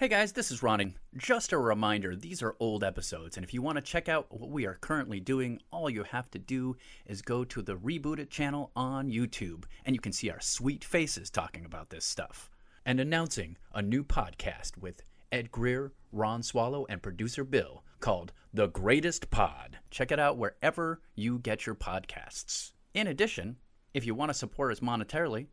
Hey guys, this is Ronning. Just a reminder, these are old episodes, and if you want to check out what we are currently doing, all you have to do is go to the Reboot It channel on YouTube, and you can see our sweet faces talking about this stuff. And announcing a new podcast with Ed Greer, Ron Swallow, and producer Bill called The Greatest Pod. Check it out wherever you get your podcasts. In addition, if you want to support us monetarily,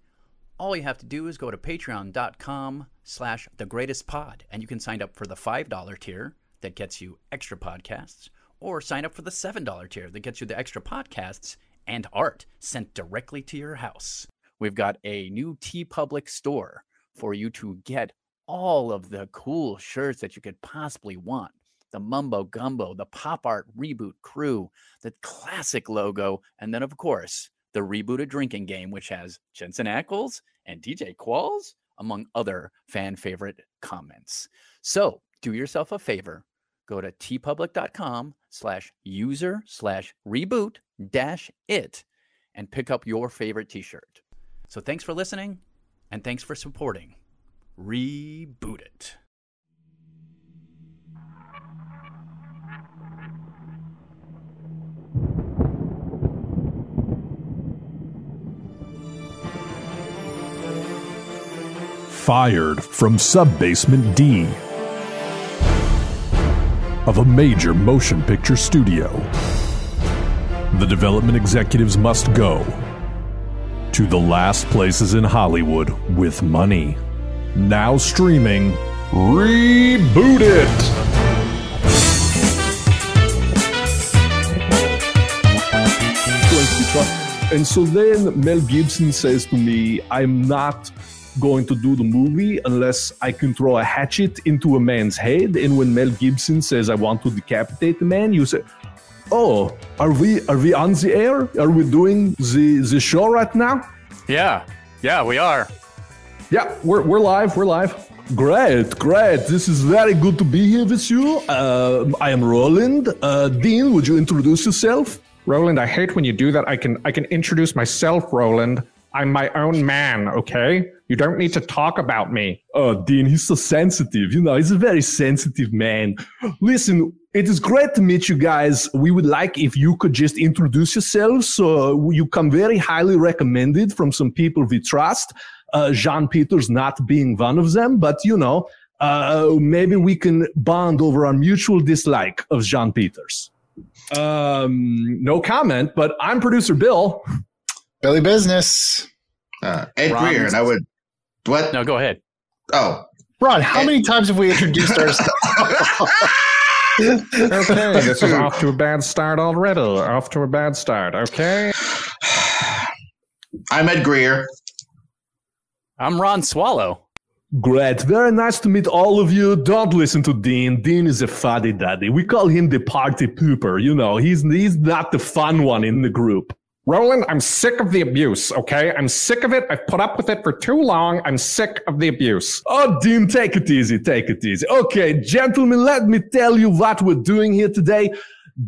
all you have to do is go to patreon.com slash the greatest pod and you can sign up for the $5 tier that gets you extra podcasts or sign up for the $7 tier that gets you the extra podcasts and art sent directly to your house. We've got a new TeePublic store for you to get all of the cool shirts that you could possibly want. The mumbo gumbo the pop art reboot crew the classic logo and then of course the Reboot It drinking game, which has Jensen Ackles and DJ Qualls, among other fan favorite comments. So do yourself a favor. Go to teepublic.com slash user slash reboot dash it and pick up your favorite t-shirt. So thanks for listening and thanks for supporting Reboot It. Fired from Subbasement D of a major motion picture studio. The development executives must go to the last places in Hollywood with money. Now streaming Reboot It! And so then Mel Gibson says to me, I'm not going to do the movie unless I can throw a hatchet into a man's head. And when Mel Gibson says, I want to decapitate the man, you say, Oh, are we are we on the air? Are we doing the, the show right now? Yeah, yeah, we are. Yeah, we're, we're live. We're live. Great, great. This is very good to be here with you. Uh, I am Roland. Uh, Dean, would you introduce yourself? Roland, I hate when you do that. I can I can introduce myself, Roland. I'm my own man, okay? You don't need to talk about me. Oh, Dean, he's so sensitive. You know, he's a very sensitive man. Listen, it is great to meet you guys. We would like if you could just introduce yourselves. So you come very highly recommended from some people we trust. Uh, Jean Peters not being one of them, but you know, uh, maybe we can bond over our mutual dislike of Jean Peters. Um, no comment, but I'm producer Bill. Billy Business. Uh, Ed Ron- Greer, and I would. What? No, go ahead. Oh, Ron, how many times have we introduced ourselves? Okay, this is off to a bad start already. Off to a bad start, okay? I'm Ed Greer. I'm Ron Swallow. Great. Very nice to meet all of you. Don't listen to Dean. Dean is a fuddy daddy. We call him the party pooper. You know, he's, he's not the fun one in the group. Roland, I'm sick of the abuse, okay? I'm sick of it. I've put up with it for too long. I'm sick of the abuse. Oh, Dean, take it easy. Take it easy. Okay, gentlemen, let me tell you what we're doing here today.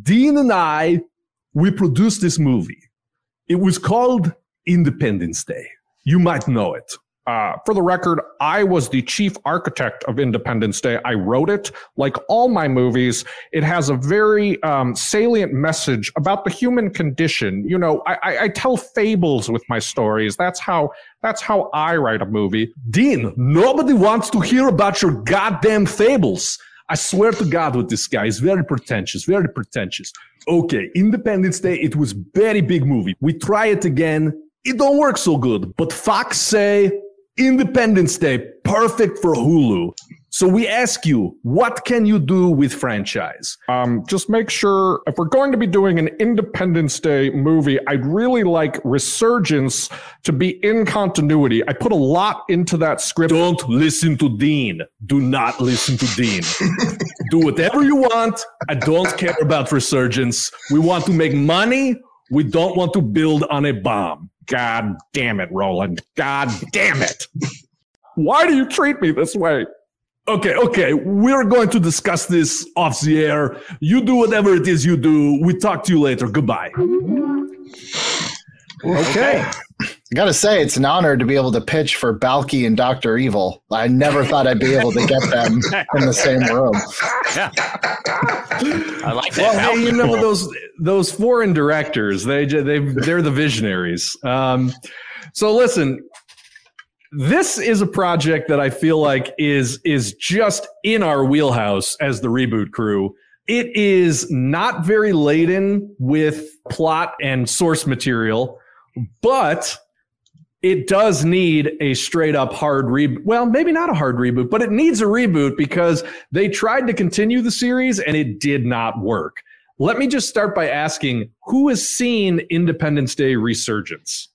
Dean and I, we produced this movie. It was called Independence Day. You might know it. Uh, for the record, I was the chief architect of Independence Day. I wrote it. Like all my movies, it has a very um, salient message about the human condition. You know, I, I, I tell fables with my stories. That's how that's how I write a movie. Dean, nobody wants to hear about your goddamn fables. I swear to God with this guy. He's very pretentious, very pretentious. Okay, Independence Day, it was very big movie. We try it again. It don't work so good. But Fox say Independence Day, perfect for Hulu. So we ask you, what can you do with franchise? Um, just make sure if we're going to be doing an Independence Day movie, I'd really like Resurgence to be in continuity. I put a lot into that script. Don't listen to Dean. Do not listen to Dean. do whatever you want. I don't care about Resurgence. We want to make money. We don't want to build on a bomb. God damn it, Roland. God damn it. Why do you treat me this way? Okay, okay. We're going to discuss this off the air. You do whatever it is you do. We talk to you later. Goodbye. Okay. I gotta say, it's an honor to be able to pitch for Balki and Doctor Evil. I never thought I'd be able to get them in the same room. Yeah. I like that. Well, hey, you know those those foreign directors, they they they're the visionaries. Um, so listen, this is a project that I feel like is is just in our wheelhouse as the reboot crew. It is not very laden with plot and source material, but it does need a straight up hard reboot. Well, maybe not a hard reboot, but it needs a reboot because they tried to continue the series and it did not work. Let me just start by asking who has seen Independence Day Resurgence?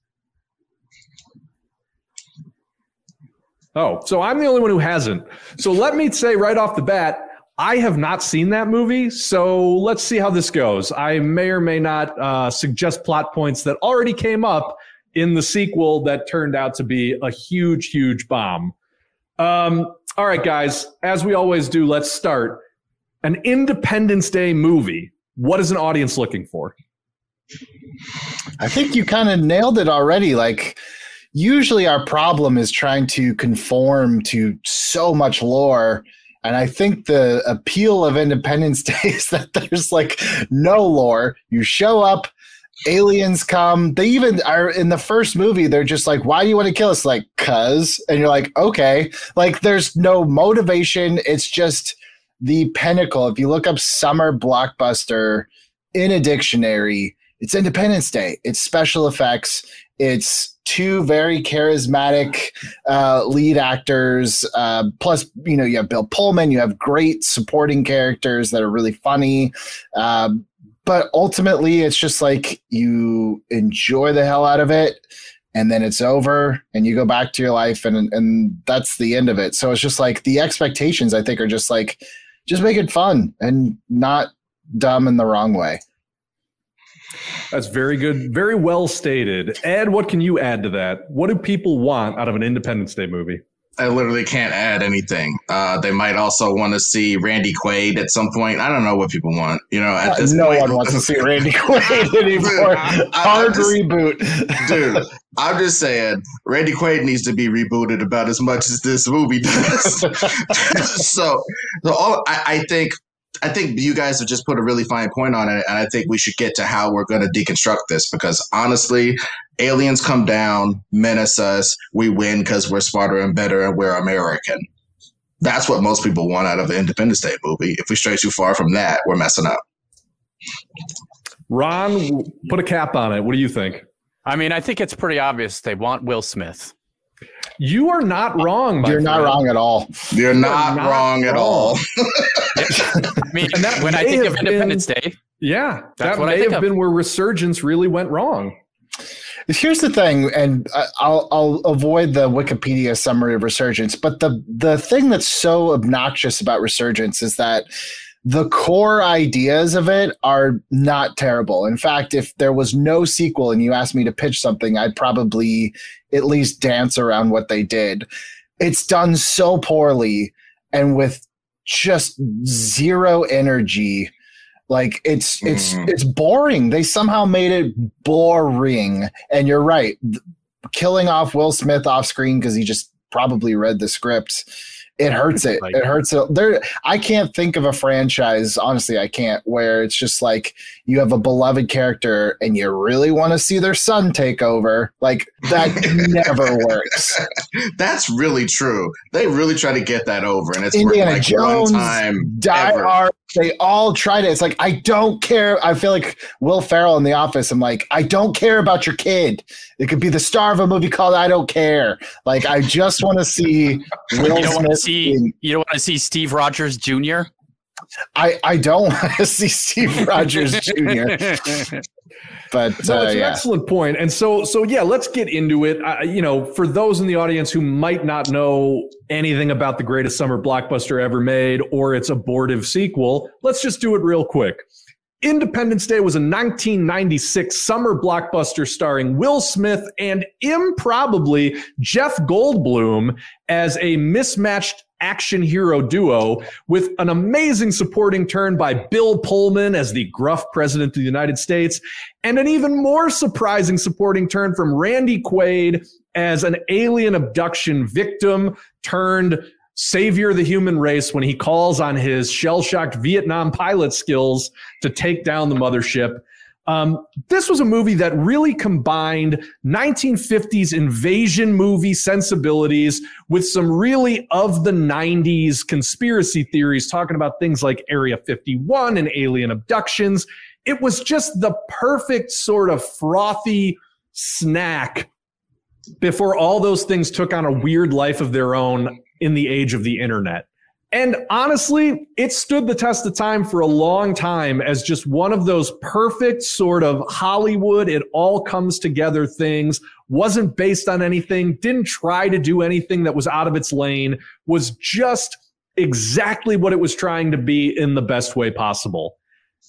Oh, so I'm the only one who hasn't. So let me say right off the bat, I have not seen that movie. So let's see how this goes. I may or may not uh, suggest plot points that already came up in the sequel that turned out to be a huge, huge bomb. Um, all right, guys, as we always do, let's start. An Independence Day movie. What is an audience looking for? I think you kind of nailed it already. Like, usually our problem is trying to conform to so much lore. And I think the appeal of Independence Day is that there's like no lore. You show up, aliens come. They even are in the first movie, they're just like, why do you want to kill us? Like, cuz. And you're like, okay. Like, there's no motivation. It's just the pinnacle. If you look up summer blockbuster in a dictionary, it's Independence Day. It's special effects. It's two very charismatic uh, lead actors. Uh, plus, you know, you have Bill Pullman. You have great supporting characters that are really funny. Um, but ultimately, it's just like you enjoy the hell out of it, and then it's over, and you go back to your life, and and that's the end of it. So it's just like the expectations. I think are just like just make it fun and not dumb in the wrong way. That's very good, very well stated. Ed, what can you add to that? What do people want out of an Independence Day movie? I literally can't add anything. Uh, they might also want to see Randy Quaid at some point. I don't know what people want. You know, at this no point, one wants to see Randy Quaid anymore. I- I Hard just- reboot. dude. I'm just saying, Randy Quaid needs to be rebooted about as much as this movie does. so, so all, I, I think, I think you guys have just put a really fine point on it, and I think we should get to how we're going to deconstruct this because honestly, aliens come down, menace us, we win because we're smarter and better, and we're American. That's what most people want out of an Independence Day movie. If we stray too far from that, we're messing up. Ron, put a cap on it. What do you think? I mean, I think it's pretty obvious they want Will Smith. You are not wrong. my You're not wrong at all. You're not, not wrong at wrong. all. I mean, And that when I think of Independence Day, Yeah, That's that what I may think have of. been where Resurgence really went wrong. Here's the thing, and I- I'll I'll avoid the Wikipedia summary of Resurgence, but the the thing that's so obnoxious about Resurgence is that the core ideas of it are not terrible. In fact, if there was no sequel and you asked me to pitch something, I'd probably at least dance around what they did. It's done so poorly and with just zero energy. Like it's it's Mhm. it's boring. They somehow made it boring. And you're right. Killing off Will Smith off screen because he just probably read the script. It hurts it. Like- it hurts it. There I can't think of a franchise, honestly, I can't, where it's just like you have a beloved character and you really want to see their son take over. Like that never works. That's really true. They really try to get that over, and it's Indiana like Jones, one time Die. Hard. They all tried it. It's like I don't care. I feel like Will Ferrell in The Office. I'm like I don't care about your kid. It could be the star of a movie called I Don't Care. Like I just want to see Will you don't want to Smith. See being- you don't want to see Steve Rogers Jr. I I don't want to see Steve Rogers Jr. But No, uh, it's an yeah, excellent point. And so, so yeah, let's get into it. Uh, you know, for those in the audience who might not know anything about the greatest summer blockbuster ever made or its abortive sequel, let's just do it real quick. Independence Day was a 1996 summer blockbuster starring Will Smith and improbably Jeff Goldblum as a mismatched action hero duo with an amazing supporting turn by Bill Pullman as the gruff president of the United States, and an even more surprising supporting turn from Randy Quaid as an alien abduction victim turned savior of the human race when he calls on his shell shocked Vietnam pilot skills to take down the mothership. Um, this was a movie that really combined 1950s invasion movie sensibilities with some really of the 90s conspiracy theories, talking about things like Area 51 and alien abductions. It was just the perfect sort of frothy snack before all those things took on a weird life of their own in the age of the internet. And honestly, it stood the test of time for a long time as just one of those perfect sort of Hollywood, it all comes together things, wasn't based on anything, didn't try to do anything that was out of its lane, was just exactly what it was trying to be in the best way possible.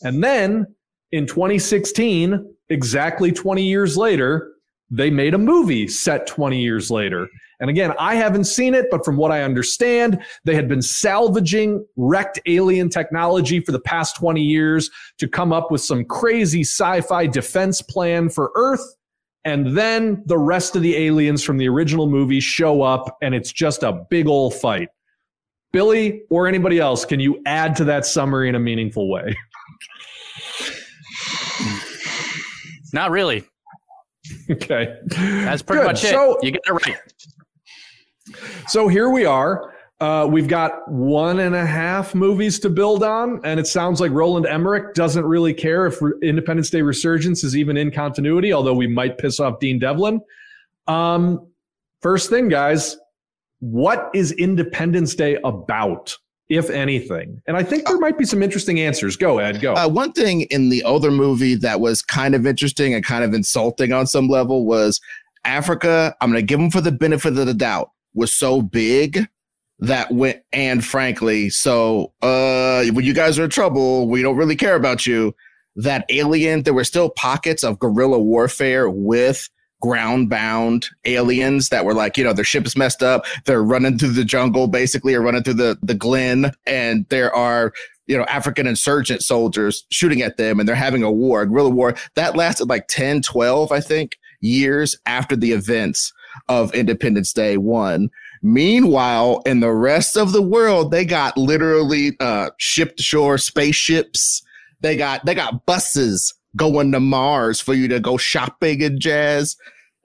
And then in 2016, exactly 20 years later, they made a movie set 20 years later. And again, I haven't seen it, but from what I understand, they had been salvaging wrecked alien technology for the past 20 years to come up with some crazy sci fi defense plan for Earth. And then the rest of the aliens from the original movie show up, and it's just a big old fight. Billy or anybody else, can you add to that summary in a meaningful way? Not really. okay. That's pretty Good. much it. So- you get it right. So here we are. Uh, we've got one and a half movies to build on, and it sounds like Roland Emmerich doesn't really care if Independence Day Resurgence is even in continuity, although we might piss off Dean Devlin. Um, first thing, guys, what is Independence Day about, if anything? And I think there might be some interesting answers. Go, Ed, go. Uh, one thing in the other movie that was kind of interesting and kind of insulting on some level was Africa. I'm going to give them for the benefit of the doubt. Was so big that went and frankly, so uh, when you guys are in trouble, we don't really care about you. That alien, there were still pockets of guerrilla warfare with ground bound aliens that were like, you know, their ship is messed up. They're running through the jungle basically or running through the, the glen. And there are, you know, African insurgent soldiers shooting at them and they're having a war, a guerrilla war. That lasted like 10, 12, I think, years after the events of Independence Day 1. Meanwhile, in the rest of the world, they got literally uh, ship to shore spaceships. They got they got buses going to Mars for you to go shopping and jazz.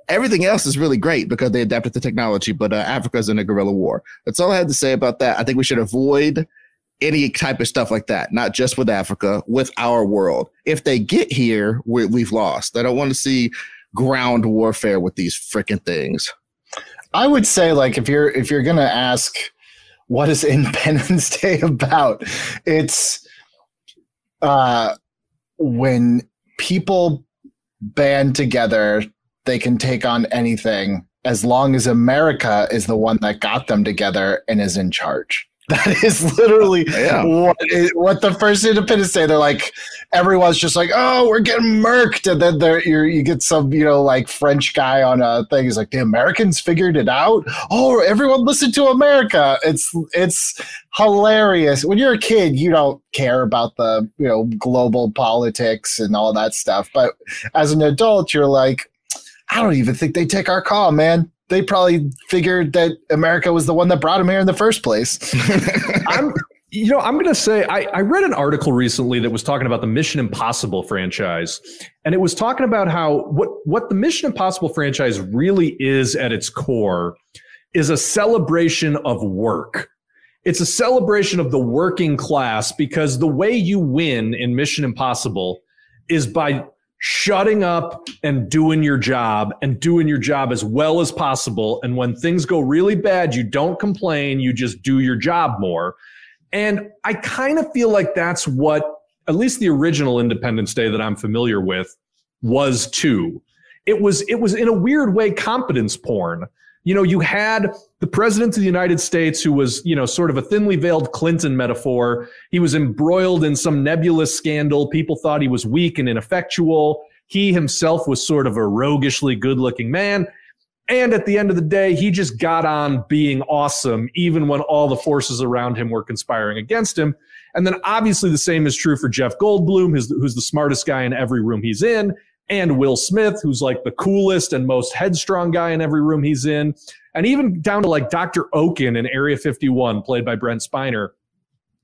Everything else is really great because they adapted the technology, but uh, Africa's in a guerrilla war. That's all I had to say about that. I think we should avoid any type of stuff like that, not just with Africa, with our world. If they get here, we we've lost. I don't want to see ground warfare with these freaking things. I would say like if you're if you're gonna ask what is Independence Day about, it's uh when people band together, they can take on anything as long as America is the one that got them together and is in charge. That is literally Yeah. what, it- what the first Independence Day. They're like, everyone's just like, "Oh, we're getting murked," and then there you you get some you know like French guy on a thing. He's like, "The Americans figured it out." Oh, everyone listen to America. It's it's hilarious. When you're a kid, you don't care about the you know global politics and all that stuff, but as an adult, you're like, I don't even think they take our call, man. They probably figured that America was the one that brought them here in the first place. I'm, you know, I'm going to say I, I read an article recently that was talking about the Mission Impossible franchise, and it was talking about how what what the Mission Impossible franchise really is at its core is a celebration of work. It's a celebration of the working class because the way you win in Mission Impossible is by shutting up and doing your job and doing your job as well as possible. And when things go really bad, you don't complain, you just do your job more. And I kind of feel like that's what, at least the original Independence Day that I'm familiar with, was too. It was, it was in a weird way competence porn. You know, you had the president of the United States who was, you know, sort of a thinly veiled Clinton metaphor. He was embroiled in some nebulous scandal. People thought he was weak and ineffectual. He himself was sort of a roguishly good looking man. And at the end of the day, he just got on being awesome, even when all the forces around him were conspiring against him. And then obviously the same is true for Jeff Goldblum, who's, who's the smartest guy in every room he's in, and Will Smith, who's like the coolest and most headstrong guy in every room he's in. And even down to like Dr. Okun in Area 51, played by Brent Spiner.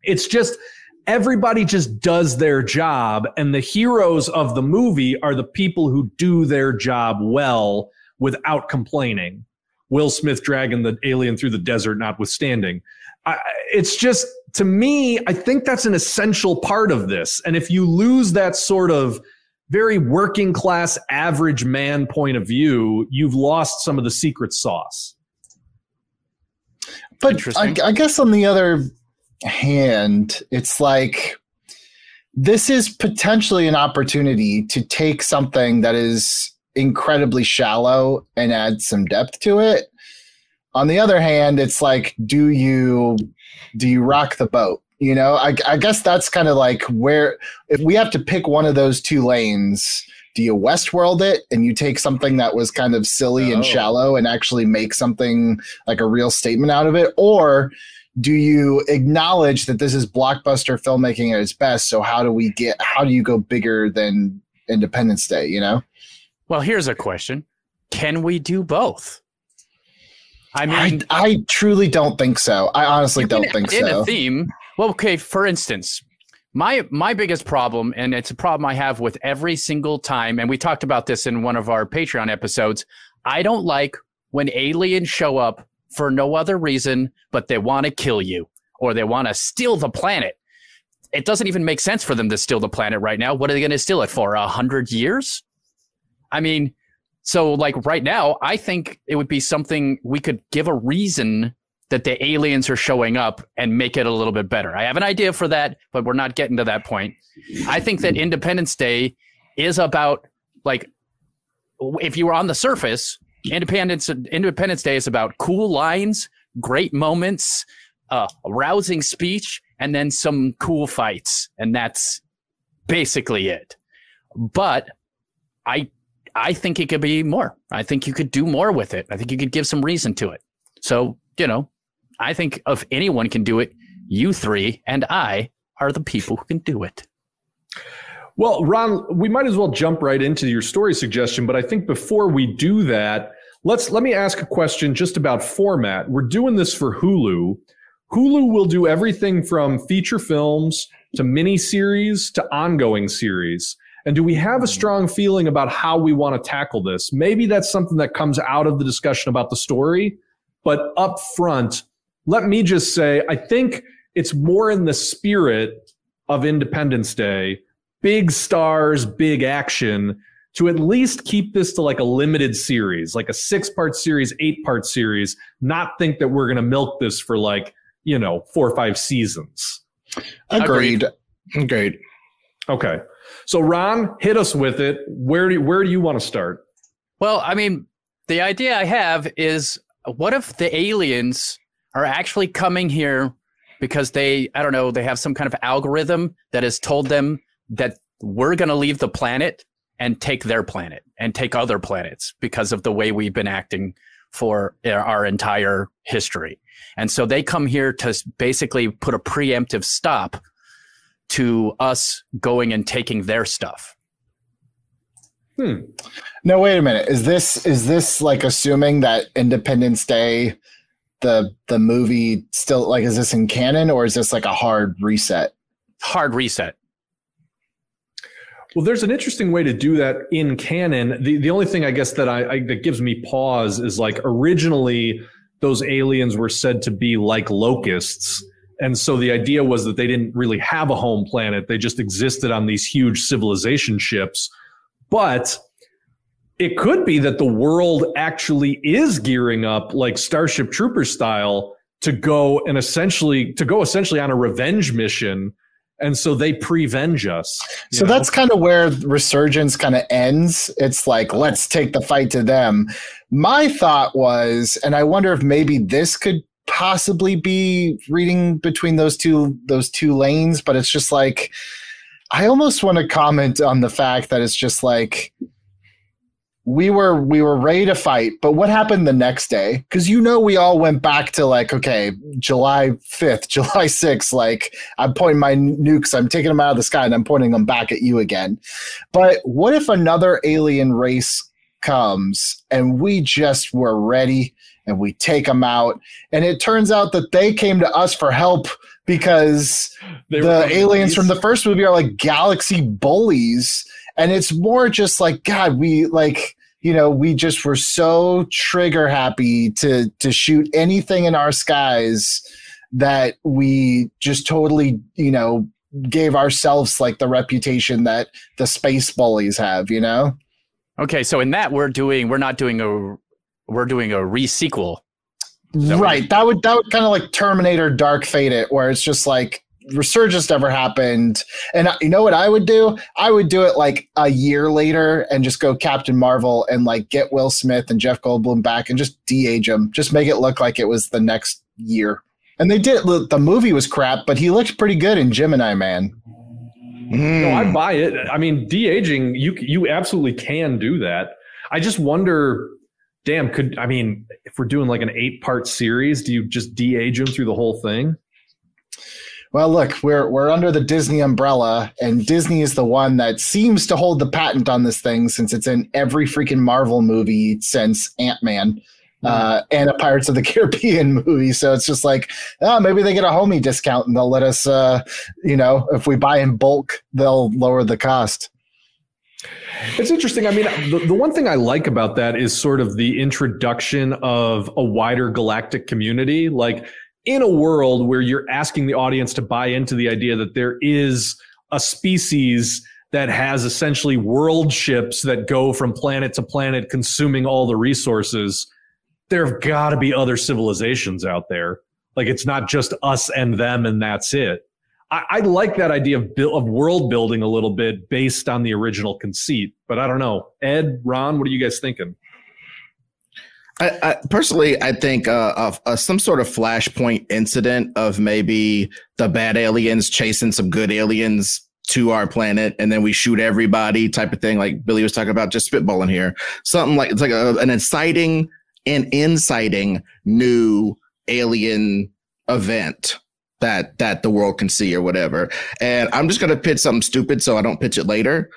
It's just everybody just does their job, and the heroes of the movie are the people who do their job well without complaining. Will Smith dragging the alien through the desert, notwithstanding. I, it's just, to me, I think that's an essential part of this. And if you lose that sort of very working class, average man point of view, you've lost some of the secret sauce. But I, I guess on the other hand, it's like this is potentially an opportunity to take something that is incredibly shallow and add some depth to it. On the other hand, it's like, do you do you rock the boat? You know, I, I guess that's kind of like where if we have to pick one of those two lanes, do you Westworld it and you take something that was kind of silly oh. and shallow and actually make something like a real statement out of it, or do you acknowledge that this is blockbuster filmmaking at its best? So how do we get? How do you go bigger than Independence Day? You know. Well, here's a question: Can we do both? I mean, I, I truly don't think so. I honestly don't think in so. In a theme. Well, okay. For instance, my my biggest problem, and it's a problem I have with every single time, and we talked about this in one of our Patreon episodes. I don't like when aliens show up for no other reason but they want to kill you or they want to steal the planet. It doesn't even make sense for them to steal the planet right now. What are they going to steal it for? A hundred years? I mean, so like right now, I think it would be something we could give a reason that the aliens are showing up and make it a little bit better. I have an idea for that, but we're not getting to that point. I think that Independence Day is about like if you were on the surface, Independence Independence Day is about cool lines, great moments, uh, a rousing speech, and then some cool fights, and that's basically it. But I I think it could be more. I think you could do more with it. I think you could give some reason to it. So you know, I think if anyone can do it, you three and I are the people who can do it. Well, Ron, we might as well jump right into your story suggestion, but I think before we do that, let's let me ask a question just about format. We're doing this for Hulu. Hulu will do everything from feature films to mini series to ongoing series. And do we have a strong feeling about how we want to tackle this? Maybe that's something that comes out of the discussion about the story, but up front, let me just say, I think it's more in the spirit of Independence Day big stars, big action to at least keep this to like a limited series, like a six part series, eight part series, not think that we're going to milk this for like, you know, four or five seasons. Agreed. Agreed. Okay. So Ron, hit us with it. Where do you, where do you want to start? Well, I mean, the idea I have is what if the aliens are actually coming here because they, I don't know, they have some kind of algorithm that has told them that we're going to leave the planet and take their planet and take other planets because of the way we've been acting for our entire history. And so they come here to basically put a preemptive stop to us going and taking their stuff. Hmm. No, wait a minute. Is this is this like assuming that Independence Day, the the movie still like is this in canon or is this like a hard reset? Hard reset. Well, there's an interesting way to do that in canon. The the only thing I guess that I, I that gives me pause is like originally those aliens were said to be like locusts. And so the idea was that they didn't really have a home planet. They just existed on these huge civilization ships. But it could be that the world actually is gearing up like Starship Trooper style to go and essentially to go essentially on a revenge mission and so they prevenge us. So know? that's kind of where resurgence kind of ends. It's like let's take the fight to them. My thought was, and I wonder if maybe this could possibly be reading between those two those two lanes, but it's just like I almost want to comment on the fact that it's just like we were we were ready to fight but what happened the next day? Because you know we all went back to like okay july 5th july 6th like i'm pointing my nukes i'm taking them out of the sky and i'm pointing them back at you again. But what if another alien race comes and we just were ready and we take them out and it turns out that they came to us for help because They the aliens from the first movie are like galaxy bullies and it's more just like god we like you know we just were so trigger happy to to shoot anything in our skies that we just totally you know gave ourselves like the reputation that the space bullies have you know Okay, so in that we're doing we're not doing a we're doing a re-sequel. that what right that would that would kind of like terminator dark fate it where it's just like resurgence never happened and you know what i would do i would do it like a year later and just go captain marvel and like get will smith and jeff goldblum back and just de-age him just make it look like it was the next year and they did look, the movie was crap but he looked pretty good in gemini man No, I Hmm. buy it. I mean, de aging, you you absolutely can do that. I just wonder, damn, could I mean, if we're doing like an eight part series, do you just de age them through the whole thing? Well, look, we're we're under the Disney umbrella, and Disney is the one that seems to hold the patent on this thing since it's in every freaking Marvel movie since Ant Man uh, and a Pirates of the Caribbean movie. So it's just like, oh, maybe they get a homie discount and they'll let us, uh, you know, if we buy in bulk, they'll lower the cost. It's interesting. I mean, the, the one thing I like about that is sort of the introduction of a wider galactic community. Like in a world where you're asking the audience to buy into the idea that there is a species that has essentially world ships that go from planet to planet consuming all the resources, there have got to be other civilizations out there. Like it's not just us and them and that's it. I, I like that idea of build, of world building a little bit based on the original conceit, but I don't know. Ed, Ron, what are you guys thinking? I, I personally, I think uh, of uh, some sort of flashpoint incident of maybe the bad aliens chasing some good aliens to our planet, and then we shoot everybody, type of thing. Like Billy was talking about, just spitballing here. Something like it's like a, an inciting and inciting new alien event that that the world can see or whatever. And I'm just gonna pitch something stupid so I don't pitch it later.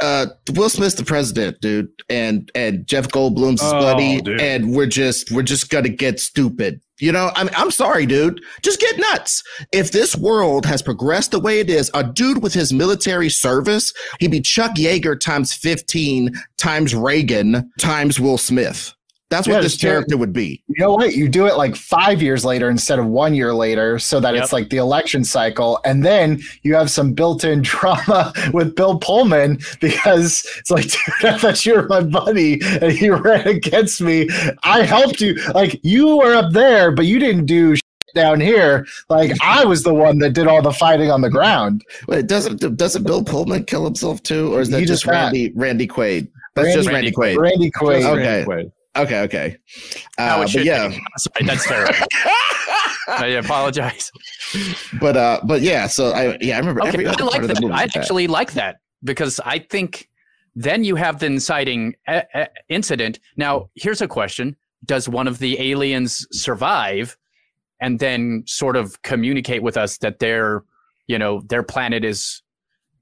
Uh, Will Smith's the president, dude, and and Jeff Goldblum's his Oh, buddy, dude. and we're just we're just gonna get stupid. You know, I mean, I'm sorry, dude. Just get nuts. If this world has progressed the way it is, a dude with his military service, he'd be Chuck Yeager times 15 times Reagan times Will Smith. That's what Yeah, this just do it. character would be. You know what? You do it like five years later instead of one year later, so that Yep. it's like the election cycle, and then you have some built-in drama with Bill Pullman because it's like, dude, I thought you were my buddy, and he ran against me. I helped you, like you were up there, but you didn't do shit down here. Like I was the one that did all the fighting on the ground. Wait, doesn't doesn't Bill Pullman kill himself too, or is that He just just Randy Randy Quaid? That's Randy- just Randy Quaid. Randy Quaid. Okay. Wait. Okay, okay. Uh, but yeah. Sorry, that's terrible. I apologize. but uh, but yeah. So I yeah, I remember Okay, every I like part of the that. I actually like that because I think then you have the inciting uh, uh, incident. Now, here's a question: Does one of the aliens survive, and then sort of communicate with us that their, you know, their planet is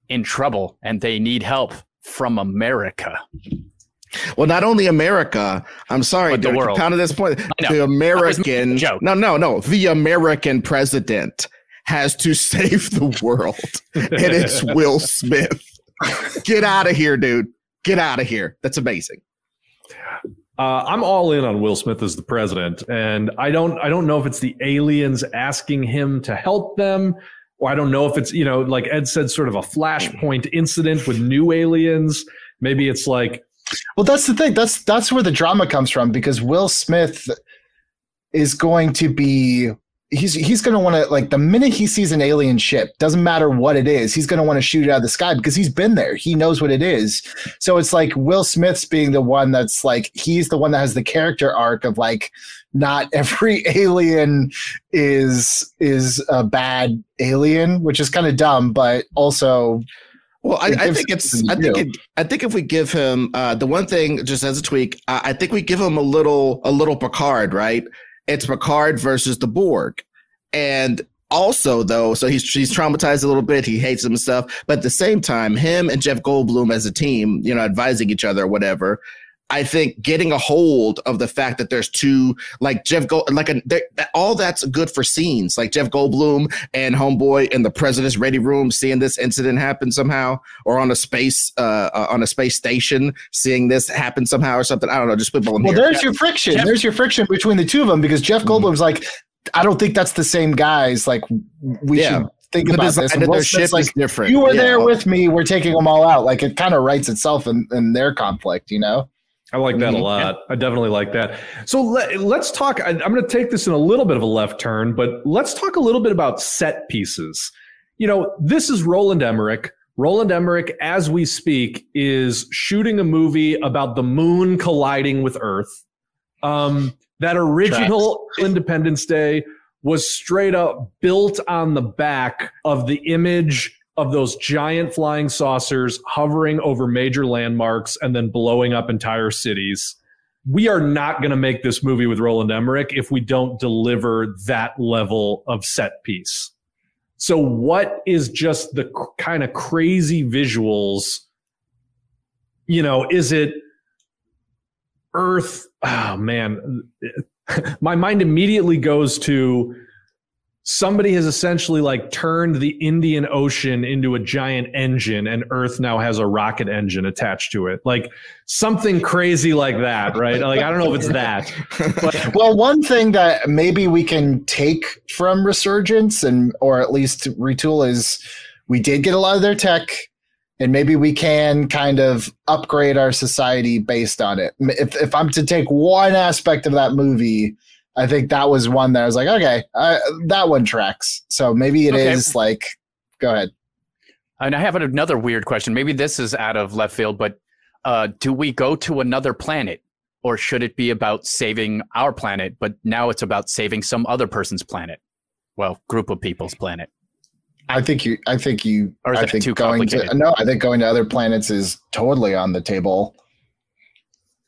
in trouble and they need help from America? Well, not only America. I'm sorry, But the dude, world. Kind of this point, the American joke. No, no, no. The American president has to save the world, and it's Will Smith. Get out of here, dude. Get out of here. That's amazing. Uh, I'm all in on Will Smith as the president, and I don't I don't know if it's the aliens asking him to help them, or I don't know if it's you know like Ed said, sort of a flashpoint incident with new aliens. Maybe it's like Well, that's the thing. That's that's where the drama comes from because Will Smith is going to be he's he's going to want to like the minute he sees an alien ship, doesn't matter what it is, he's going to want to shoot it out of the sky because he's been there. He knows what it is. So it's like Will Smith's being the one that's like he's the one that has the character arc of like not every alien is is a bad alien, which is kind of dumb, but also Well, I, I think it's. I think it, I think if we give him uh, the one thing, just as a tweak, uh, I think we give him a little a little Picard, right? It's Picard versus the Borg, and also though, so he's he's traumatized a little bit. He hates stuff, but at the same time, him and Jeff Goldblum as a team, you know, advising each other or whatever. I think getting a hold of the fact that there's two, like Jeff Gold, like a, all that's good for scenes, like Jeff Goldblum and Homeboy in the president's ready room, seeing this incident happen somehow, or on a space, uh, uh, on a space station, seeing this happen somehow or something. I don't know, just spitballing Well, here. there's your friction. Jeff- there's your friction between the two of them because Jeff Mhm. Goldblum's like, I don't think that's the same guys. Like, we Yeah. should think The about design this. And their ship like, is different. you were Yeah. there with me. We're taking them all out. Like, it kind of writes itself in, in their conflict, you know? I like that a lot. I definitely like that. So let, let's talk. I, I'm going to take this in a little bit of a left turn, but let's talk a little bit about set pieces. You know, this is Roland Emmerich. Roland Emmerich, as we speak, is shooting a movie about the moon colliding with Earth. Um, that original Independence Day was straight up built on the back of the image of those giant flying saucers hovering over major landmarks and then blowing up entire cities. We are not going to make this movie with Roland Emmerich if we don't deliver that level of set piece. So, what is just the c- kind of crazy visuals? You know, is it Earth? Oh, man. My mind immediately goes to somebody has essentially like turned the Indian Ocean into a giant engine and Earth now has a rocket engine attached to it. Like something crazy like that, right? Like I don't know if it's that. But Well, one thing that maybe we can take from Resurgence and or at least retool is we did get a lot of their tech and maybe we can kind of upgrade our society based on it. If if I'm to take one aspect of that movie, I think that was one that I was like, okay, uh, that one tracks. So maybe it is Okay. like, go ahead. And I have another weird question. Maybe this is out of left field, but uh, do we go to another planet, or should it be about saving our planet? But now it's about saving some other person's planet. Well, group of people's planet. I think you. I think you. Or is I that think too going to complicated? no. I think going to other planets is totally on the table.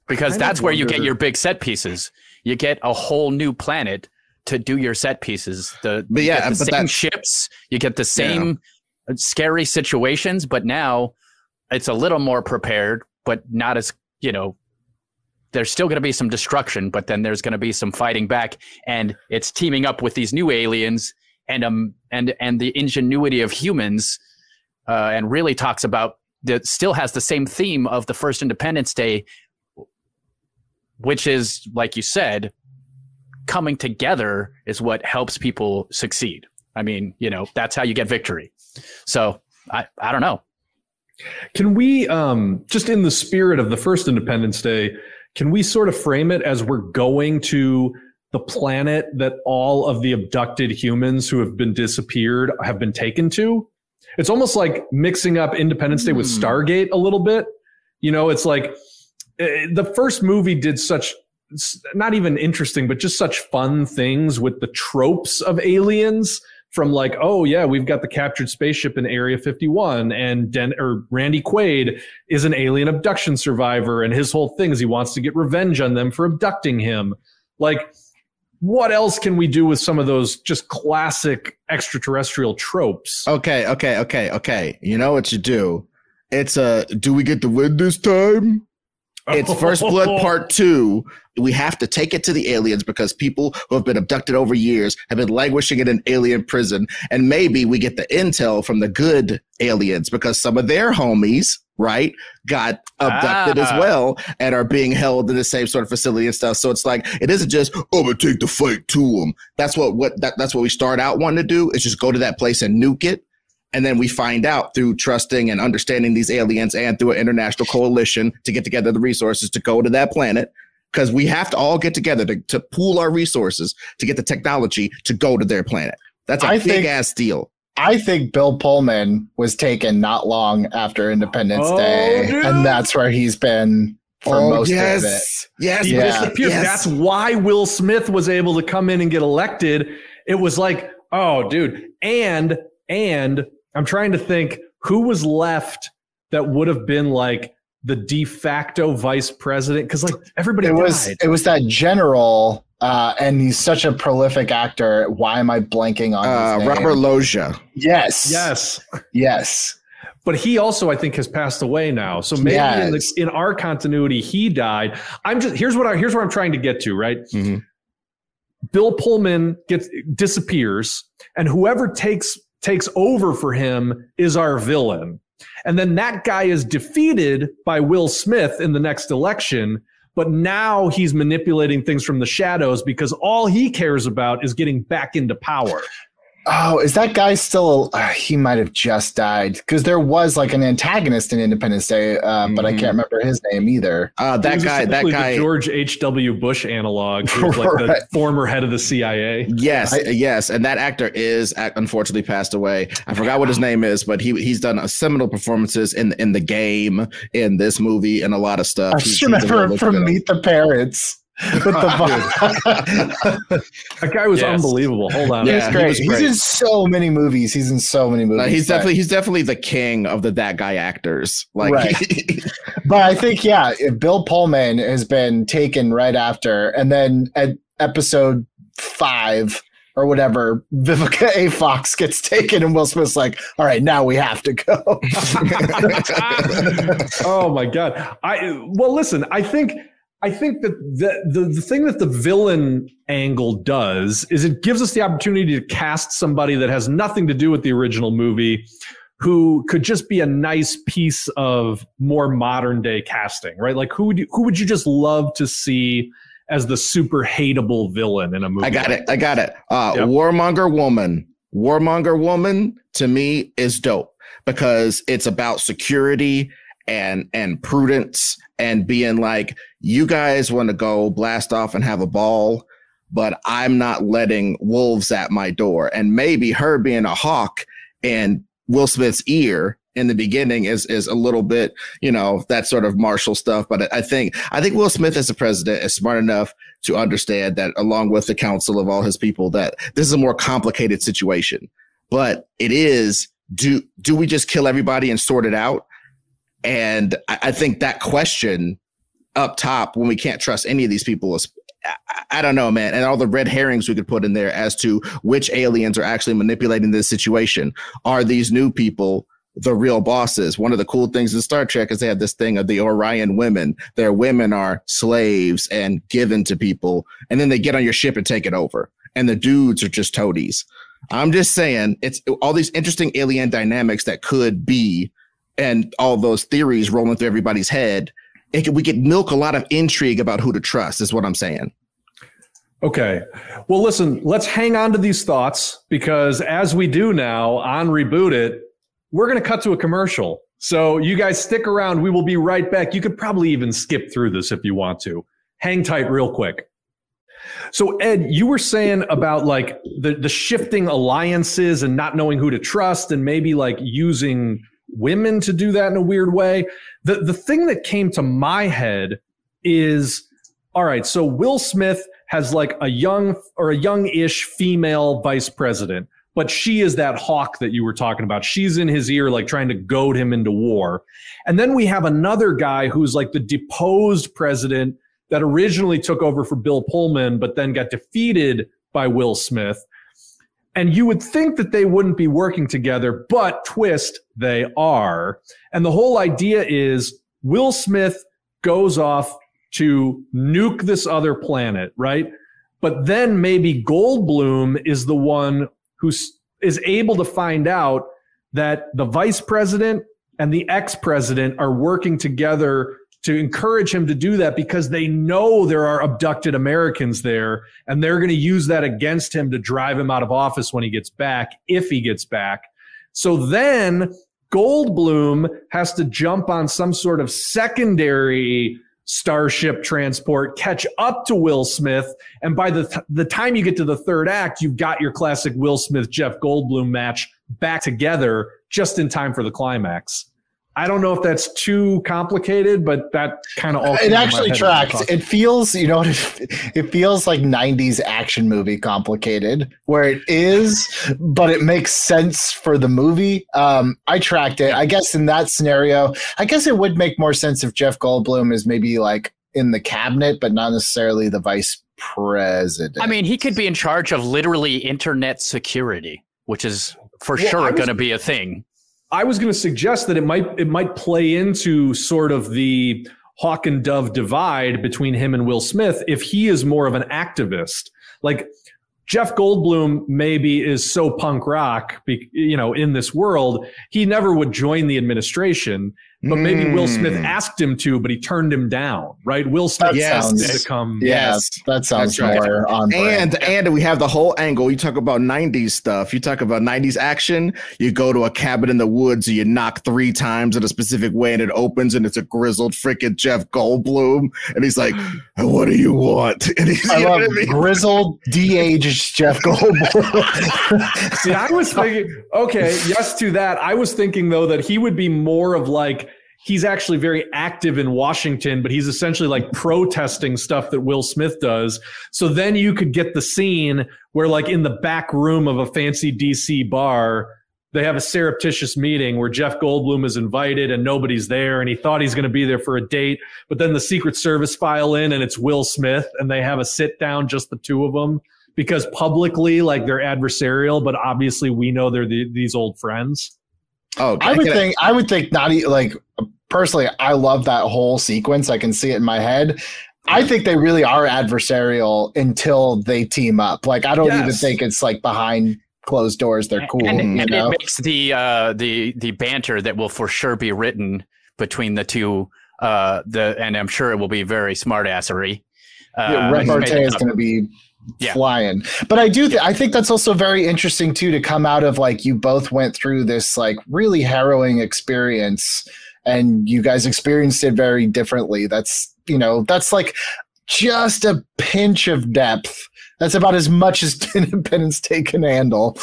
Because that's where you get your big set pieces. You get a whole new planet to do your set pieces. The But yeah, the but same that- ships. You get the same uh, scary situations, but now it's a little more prepared, but not as you know. There's still going to be some destruction, but then there's going to be some fighting back, and it's teaming up with these new aliens and um and and the ingenuity of humans, uh, and really talks about that still has the same theme of the first Independence Day, which is like you said, coming together is what helps people succeed. I mean, you know, that's how you get victory. So I I don't know. Can we, um, just in the spirit of the first Independence Day, can we sort of frame it as we're going to the planet that all of the abducted humans who have been disappeared have been taken to? It's almost like mixing up Independence Day with Hmm. Stargate a little bit. You know, it's like Uh, the first movie did such not even interesting, but just such fun things with the tropes of aliens from like, oh yeah, we've got the captured spaceship in Area 51, and Den- or Randy Quaid is an alien abduction survivor, and his whole thing is he wants to get revenge on them for abducting him. Like, what else can we do with some of those just classic extraterrestrial tropes? Okay, okay, okay, okay. You know what you do? It's a do we get the win this time? It's First Blood Part Two. We have to take it to the aliens because people who have been abducted over years have been languishing in an alien prison. And maybe we get the intel from the good aliens because some of their homies, right, got abducted as Ah. well and are being held in the same sort of facility and stuff. So it's like it isn't just oh, I'm gonna take the fight to them. That's what what that, that's what we start out wanting to do is just go to that place and nuke it. And then we find out through trusting and understanding these aliens and through an international coalition to get together the resources to go to that planet. Because we have to all get together to, to pool our resources to get the technology to go to their planet. That's a I big think- ass deal. I think Bill Pullman was taken not long after Independence Oh, Day, dude. and that's where he's been for oh, most of it. Oh, yes. Yes. He Yeah. disappeared. Yes. That's why Will Smith was able to come in and get elected. It was like, oh, dude. And and I'm trying to think who was left that would have been like the de facto vice president? Because like everybody It died. was it was that general, uh, and he's such a prolific actor. Why am I blanking on Uh, his name? Robert Loggia. Yes, yes. yes. But he also, I think, has passed away now. So maybe in, the, in our continuity, he died. I'm just here's what I here's what I'm trying to get to. Right, Mhm. Bill Pullman gets disappears, and whoever takes takes over for him is our villain. And then that guy is defeated by Will Smith in the next election. But now he's manipulating things from the shadows because all he cares about is getting back into power. Oh, is that guy still? Uh, he might have just died because there was like an antagonist in Independence Day, uh, but I can't remember his name either. Uh, that He was guy. That guy. the George H.W. Bush analog, who was like the former head of the CIA. Yes, I- yes, and that actor is unfortunately passed away. I forgot what his name is, but he he's done a seminal performances in in the game, in this movie, and a lot of stuff. I He's- just remember real him good from. Meet the Parents. With the That guy was Yes. unbelievable. Hold on. Yeah, He's he great. was He's in so many movies. He's in so many movies. No, he's but- definitely he's definitely the king of the that guy actors. Like, Right. But I think yeah, if Bill Pullman has been taken right after, and then at episode five or whatever, Vivica A. Fox gets taken, and Will Smith's like, "All right, now we have to go." oh my god. I well listen, I think I think that the, the the thing that the villain angle does is it gives us the opportunity to cast somebody that has nothing to do with the original movie who could just be a nice piece of more modern day casting, right? Like who would you, who would you just love to see as the super hateable villain in a movie? I got it. I got it. Uh, Yep. Warmonger woman. Warmonger woman to me is dope because it's about security and and prudence and being like, you guys want to go blast off and have a ball, but I'm not letting wolves at my door. And maybe her being a hawk and Will Smith's ear in the beginning is is a little bit, you know, that sort of martial stuff. But I think I think Will Smith as a president is smart enough to understand that along with the council of all his people that this is a more complicated situation but it is do do we just kill everybody and sort it out and i, I think that question up top when we can't trust any of these people is I, I don't know man and all the red herrings we could put in there as to which aliens are actually manipulating this situation are these new people the real bosses. One of the cool things in Star Trek is they have this thing of the Orion women. Their women are slaves and given to people, and then they get on your ship and take it over. And the dudes are just toadies. I'm just saying, it's all these interesting alien dynamics that could be, and all those theories rolling through everybody's head. It could, we could milk a lot of intrigue about who to trust, is what I'm saying. Okay. Well, listen, let's hang on to these thoughts because as we do now on Reboot It, we're going to cut to a commercial. So you guys stick around. We will be right back. You could probably even skip through this if you want to. Hang tight real quick. So Ed, you were saying about like the the shifting alliances and not knowing who to trust and maybe like using women to do that in a weird way. The the thing that came to my head is all right, so Will Smith has like a young or a young-ish female vice president, but she is that hawk that you were talking about. She's in his ear, like trying to goad him into war. And then we have another guy who's like the deposed president that originally took over for Bill Pullman, but then got defeated by Will Smith. And you would think that they wouldn't be working together, but twist, they are. And the whole idea is Will Smith goes off to nuke this other planet, right? But then maybe Goldblum is the one who is able to find out that the vice president and the ex president are working together to encourage him to do that because they know there are abducted Americans there and they're going to use that against him to drive him out of office when he gets back, if he gets back. So then Goldblum has to jump on some sort of secondary starship transport, catch up to Will Smith. And by the, th- the time you get to the third act, you've got your classic Will Smith, Jeff Goldblum match back together just in time for the climax. I don't know if that's too complicated, but that kind of all it actually tracks. It feels, you know, what it, it feels like '90s action movie complicated, where it is, but it makes sense for the movie. Um, I tracked it. I guess in that scenario, I guess it would make more sense if Jeff Goldblum is maybe like in the cabinet, but not necessarily the vice president. I mean, he could be in charge of literally internet security, which is for Well, sure going to be a thing. I was going to suggest that it might it might play into sort of the hawk and dove divide between him and Will Smith if he is more of an activist. Like Jeff Goldblum maybe is so punk rock, you know, in this world, he never would join the administration. But maybe Will Smith Mm. asked him to, but he turned him down. Right? Will Smith That Yes. wanted sounds, to come. yeah, Yes. that sounds That's right. on brand. And and we have the whole angle. You talk about '90s stuff. You talk about '90s action. You go to a cabin in the woods. and You knock three times in a specific way, and it opens, and it's a grizzled freaking Jeff Goldblum, and he's like, "What do you want?" And he's, I you love I mean? grizzled, de-aged Jeff Goldblum. See, I was thinking, okay, yes to that. I was thinking though that he would be more of like he's actually very active in Washington, but he's essentially like protesting stuff that Will Smith does. So then you could get the scene where like in the back room of a fancy DC bar, they have a surreptitious meeting where Jeff Goldblum is invited and nobody's there and he thought he's going to be there for a date, but then the Secret Service file in and it's Will Smith and they have a sit down just the two of them because publicly like they're adversarial, but obviously we know they're the, these old friends. Oh, I would can think I would think not like personally I love that whole sequence. I can see it in my head. I think they really are adversarial until they team up. Like I don't even think it's like behind closed doors they're cool, and, you and know. it makes the uh, the the banter that will for sure be written between the two. Uh, the and I'm sure it will be very smartassery. Uh, Yeah, made repartee it is going to be Yeah. flying. But I do, th- I think that's also very interesting too to come out of like you both went through this like really harrowing experience, and you guys experienced it very differently. That's you know that's like just a pinch of depth. That's about as much as Independence Day can handle.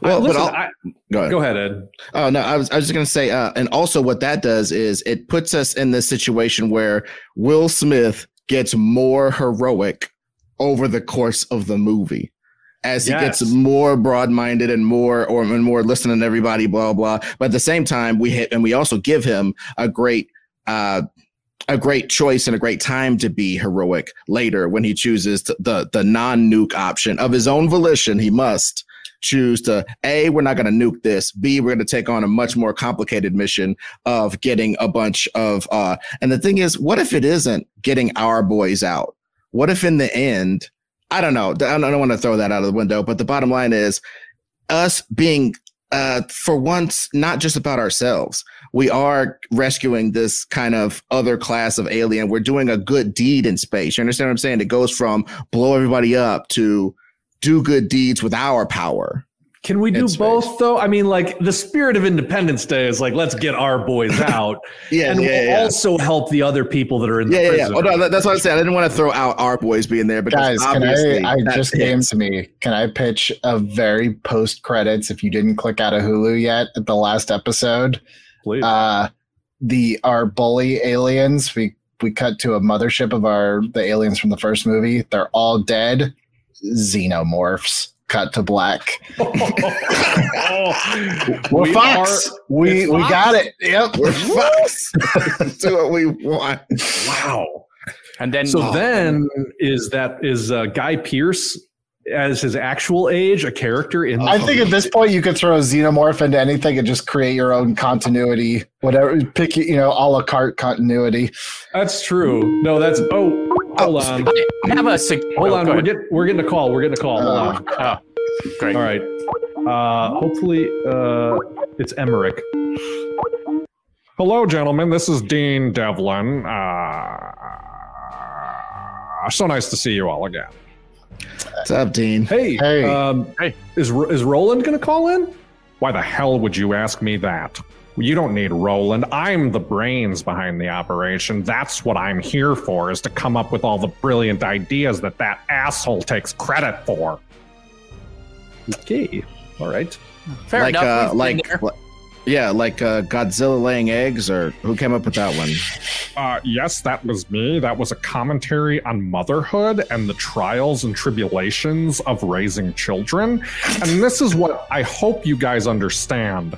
Well, Uh, but listen, I'll- I- go ahead. go ahead, Ed. Oh no, I was I was just gonna say, uh, and also what that does is it puts us in this situation where Will Smith gets more heroic over the course of the movie. As he Yes. gets more broad-minded and more or and more listening to everybody, blah blah. But at the same time, we hit and we also give him a great uh a great choice and a great time to be heroic later when he chooses to, the the non-nuke option of his own volition. He must choose to a we're not going to nuke this b we're going to take on a much more complicated mission of getting a bunch of uh and the thing is what if it isn't getting our boys out what if in the end i don't know. I don't, I don't want to throw that out of the window but the bottom line is us being uh for once not just about ourselves. We are rescuing this kind of other class of alien. We're doing a good deed in space. You understand what i'm saying? It goes from blow everybody up to do good deeds with our power Can we do It's both though? I mean, like the spirit of Independence Day is like, let's get our boys out, yeah and yeah, we'll yeah. also help the other people that are in the yeah, yeah, yeah. Oh, no, that's what I said. I didn't want to throw out our boys being there because Guys, can obviously I? I just came hits. to me. Can I pitch a very post credits? If you didn't click out of Hulu yet at the last episode, Please. uh the our bully aliens we we cut to a mothership of our the aliens from the first movie they're all dead xenomorphs cut to black we're We fox are- we we Fox? got it yep We're Fox. do what we want. wow. and then So then is that is uh, Guy Pearce as his actual age a character in? The I think at this point you could throw a xenomorph into anything and just create your own continuity, whatever. Pick you know a la carte continuity. that's true. No, that's oh. Hold on, I have a sug- hold oh, on. We're ahead. getting we're getting a call. We're getting a call. Hold Uh, on. Oh, great. All right. Uh, hopefully, uh, it's Emmerich. Hello, gentlemen. This is Dean Devlin. Uh, so nice to see you all again. What's up, Dean? Hey, Hey. Um, Hey. is is Roland going to call in? Why the hell would you ask me that? You don't need Roland. I'm the brains behind the operation. That's what I'm here for, is to come up with all the brilliant ideas that that asshole takes credit for. Okay. All right. Fair like, enough. uh, we've like, Yeah, like uh, Godzilla laying eggs, or who came up with that one? Uh, yes, that was me. That was a commentary on motherhood and the trials and tribulations of raising children. And this is what I hope you guys understand.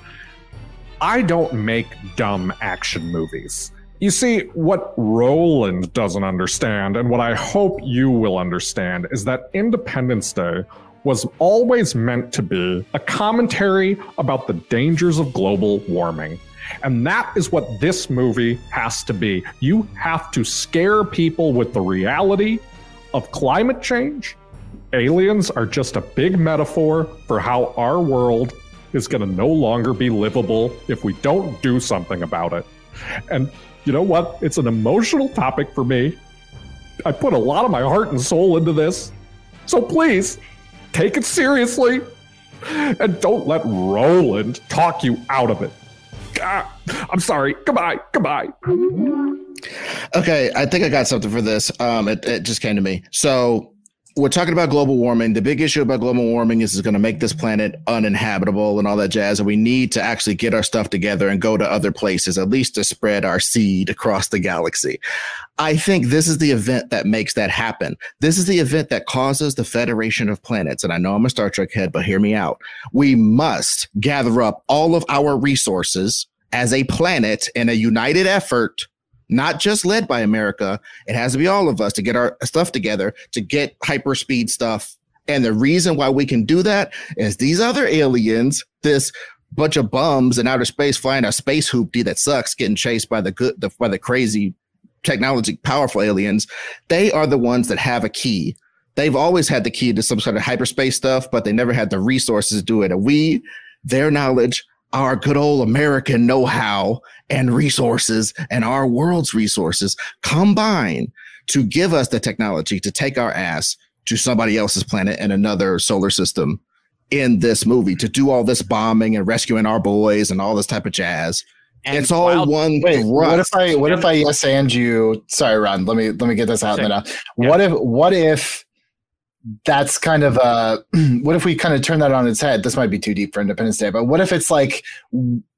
I don't make dumb action movies. You see, what Roland doesn't understand, and what I hope you will understand, is that Independence Day was always meant to be a commentary about the dangers of global warming. And that is what this movie has to be. You have to scare people with the reality of climate change. Aliens are just a big metaphor for how our world is going to no longer be livable if we don't do something about it. And you know what? It's an emotional topic for me. I put a lot of my heart and soul into this. So please, take it seriously and don't let Roland talk you out of it. Ah, I'm sorry. Goodbye. Goodbye. Okay, I think I got something for this. Um, it, it just came to me. So we're talking about global warming. The big issue about global warming is it's going to make this planet uninhabitable and all that jazz. And we need to actually get our stuff together and go to other places, at least to spread our seed across the galaxy. I think this is the event that makes that happen. This is the event that causes the Federation of Planets. And I know I'm a Star Trek head, but hear me out. We must gather up all of our resources as a planet in a united effort not just led by America. It has to be all of us to get our stuff together to get hyperspeed stuff. And the reason why we can do that is these other aliens, this bunch of bums in outer space flying a space hoopty that sucks, getting chased by the good, the, by the crazy technology powerful aliens. They are the ones that have a key. They've always had the key to some sort of hyperspace stuff, but they never had the resources to do it. And we, their knowledge, our good old American know how and resources and our world's resources combine to give us the technology to take our ass to somebody else's planet in another solar system in this movie to do all this bombing and rescuing our boys and all this type of jazz. And it's all wild- one. Wait, what if I what if I yes and you? Sorry, Ron. Let me let me get this out Sure. there now. Yeah. What if what if that's kind of a what if we kind of turn that on its head? This might be too deep for Independence Day, but what if it's like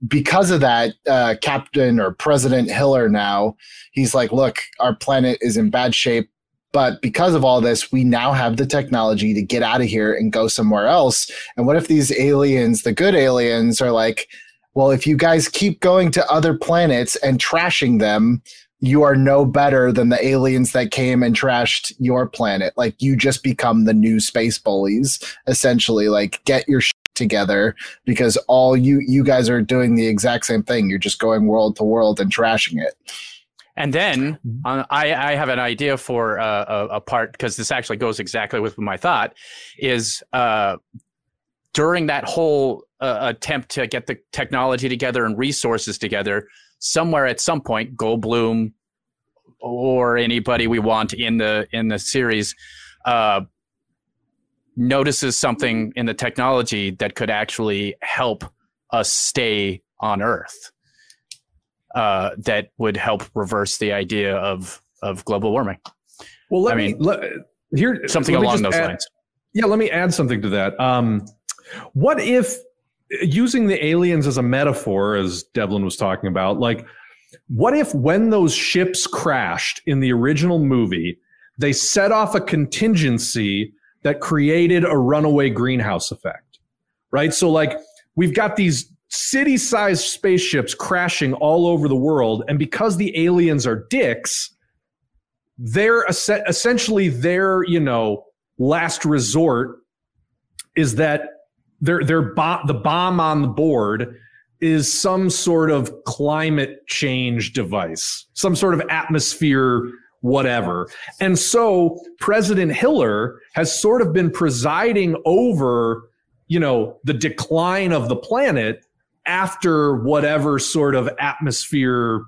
because of that, uh, Captain or President Hiller now he's like, look, our planet is in bad shape. But because of all this, we now have the technology to get out of here and go somewhere else. And what if these aliens, the good aliens, are like, well, if you guys keep going to other planets and trashing them, you are no better than the aliens that came and trashed your planet. Like you just become the new space bullies, essentially. Like get your shit together because all you you guys are doing the exact same thing. You're just going world to world and trashing it. And then uh, I, I have an idea for uh, a, a part because this actually goes exactly with my thought. Is uh, during that whole uh, attempt to get the technology together and resources together, somewhere at some point, Goldblum or anybody we want in the in the series uh, notices something in the technology that could actually help us stay on Earth. Uh, that would help reverse the idea of of global warming. Well, let I me mean, let, here Something along those add- lines. Yeah, let me add something to that. Um, what if using the aliens as a metaphor, as Devlin was talking about, like, what if when those ships crashed in the original movie, they set off a contingency that created a runaway greenhouse effect, right? So, like, we've got these city sized spaceships crashing all over the world, and because the aliens are dicks, they're es- essentially their, you know, last resort is that their their bomb the bomb on the board is some sort of climate change device, some sort of atmosphere whatever. And so President Hiller has sort of been presiding over, you know, the decline of the planet after whatever sort of atmosphere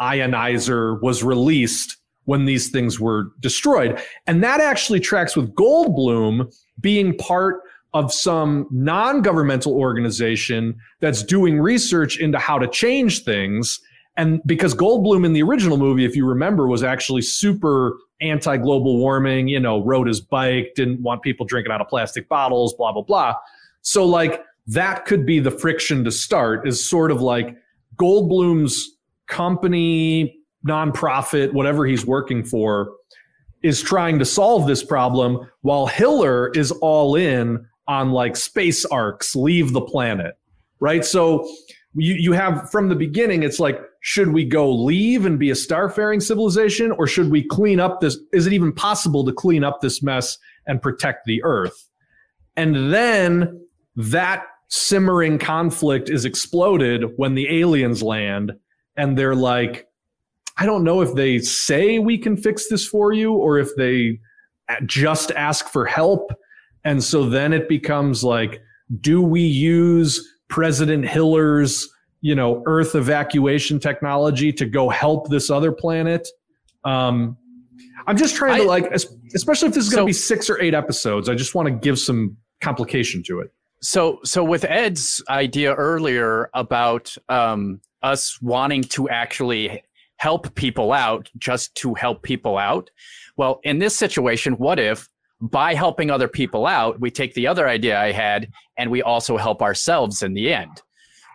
ionizer was released when these things were destroyed. And that actually tracks with Goldblum being part of some non governmental organization that's doing research into how to change things. And because Goldblum in the original movie, if you remember, was actually super anti global warming, you know, rode his bike, didn't want people drinking out of plastic bottles, blah, blah, blah. So, like, that could be the friction to start is sort of like Goldblum's company, nonprofit, whatever he's working for, is trying to solve this problem while Hiller is all in on like space arks, leave the planet. Right. So you, you have from the beginning, it's like, should we go leave and be a starfaring civilization or should we clean up this? Is it even possible to clean up this mess and protect the earth? And then that simmering conflict is exploded when the aliens land and they're like, I don't know if they say we can fix this for you or if they uh, just ask for help. And so then it becomes like, do we use President Hiller's, you know, Earth evacuation technology to go help this other planet? Um, I'm just trying to like, especially if this is going to be six or eight episodes. I just want to give some complication to it. So, so with Ed's idea earlier about um, us wanting to actually help people out just to help people out. Well, in this situation, what if by helping other people out, we take the other idea I had and we also help ourselves in the end?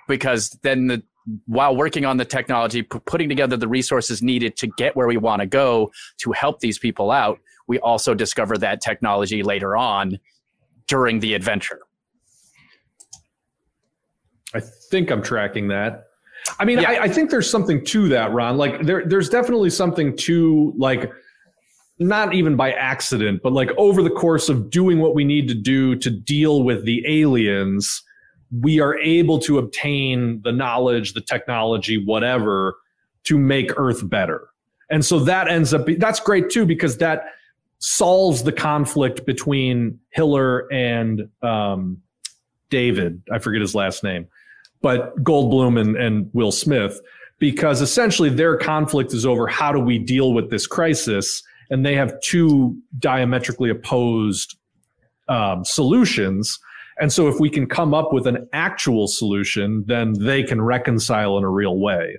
Because then the while working on the technology, putting together the resources needed to get where we want to go to help these people out, we also discover that technology later on during the adventure. I think I'm tracking that. I mean, yeah. I, I, think there's something to that, Ron. Like there, there's definitely something to like, not even by accident, but like over the course of doing what we need to do to deal with the aliens, we are able to obtain the knowledge, the technology, whatever, to make Earth better. And so that ends up, that's great too, because that solves the conflict between Hiller and um, David. I forget his last name but Goldblum and, and Will Smith, because essentially their conflict is over how do we deal with this crisis, and they have two diametrically opposed um, solutions. And so, if we can come up with an actual solution, then they can reconcile in a real way.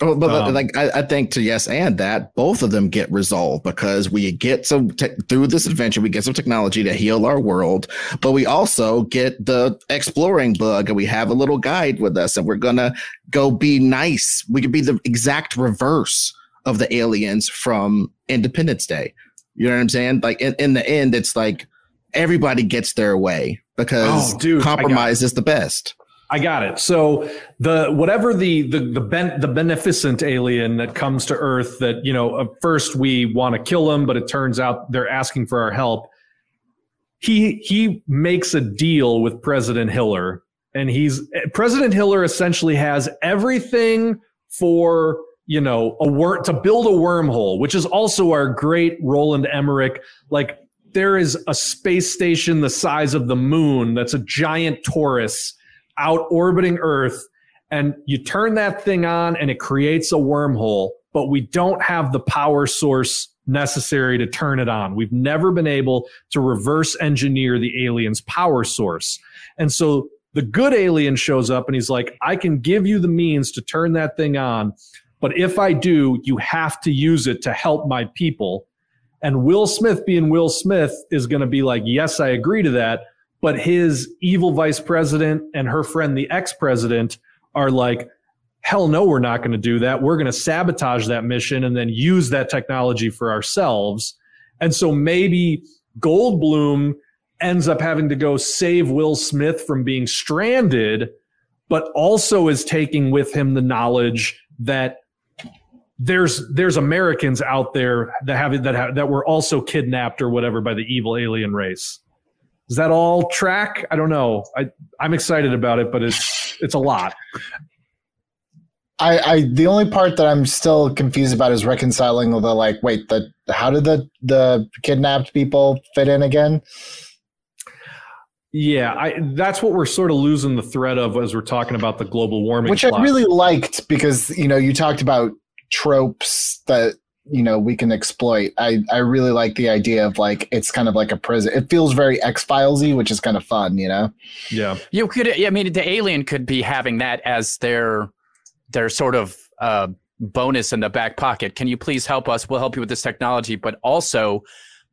Oh, but um, like I, I, think to yes and that both of them get resolved because we get some te- through this adventure we get some technology to heal our world, but we also get the exploring bug and we have a little guide with us and we're gonna go be nice. We could be the exact reverse of the aliens from Independence Day. You know what I'm saying? Like in, in the end, it's like everybody gets their way because oh, dude, compromise is the best. I got it. So the whatever the the the, ben, the beneficent alien that comes to Earth that you know at first we want to kill him, but it turns out they're asking for our help. He he makes a deal with President Hiller, and he's President Hiller essentially has everything for you know a wor- to build a wormhole, which is also our great Roland Emmerich like. There is a space station the size of the moon that's a giant torus out orbiting Earth, and you turn that thing on and it creates a wormhole, but we don't have the power source necessary to turn it on. We've never been able to reverse engineer the alien's power source. And so the good alien shows up and he's like, I can give you the means to turn that thing on. But if I do, you have to use it to help my people. And Will Smith, being Will Smith, is going to be like, Yes, I agree to that but his evil vice president and her friend, the ex president, are like, hell no, we're not going to do that. We're going to sabotage that mission and then use that technology for ourselves. And so maybe Goldblum ends up having to go save Will Smith from being stranded, but also is taking with him the knowledge that there's there's Americans out there that have that have, that were also kidnapped or whatever by the evil alien race. Does that all track? I don't know. I I'm excited about it, but it's it's a lot. I, I the only part that I'm still confused about is reconciling the like wait the how did the the kidnapped people fit in again? Yeah, I that's what we're sort of losing the thread of as we're talking about the global warming. Which plot. I really liked because you know you talked about tropes that you know we can exploit. I I really like the idea of like it's kind of like a prison. It feels very X Filesy, which is kind of fun, you know. Yeah, you could. I mean, the alien could be having that as their their sort of uh, bonus in the back pocket. Can you please help us? We'll help you with this technology, but also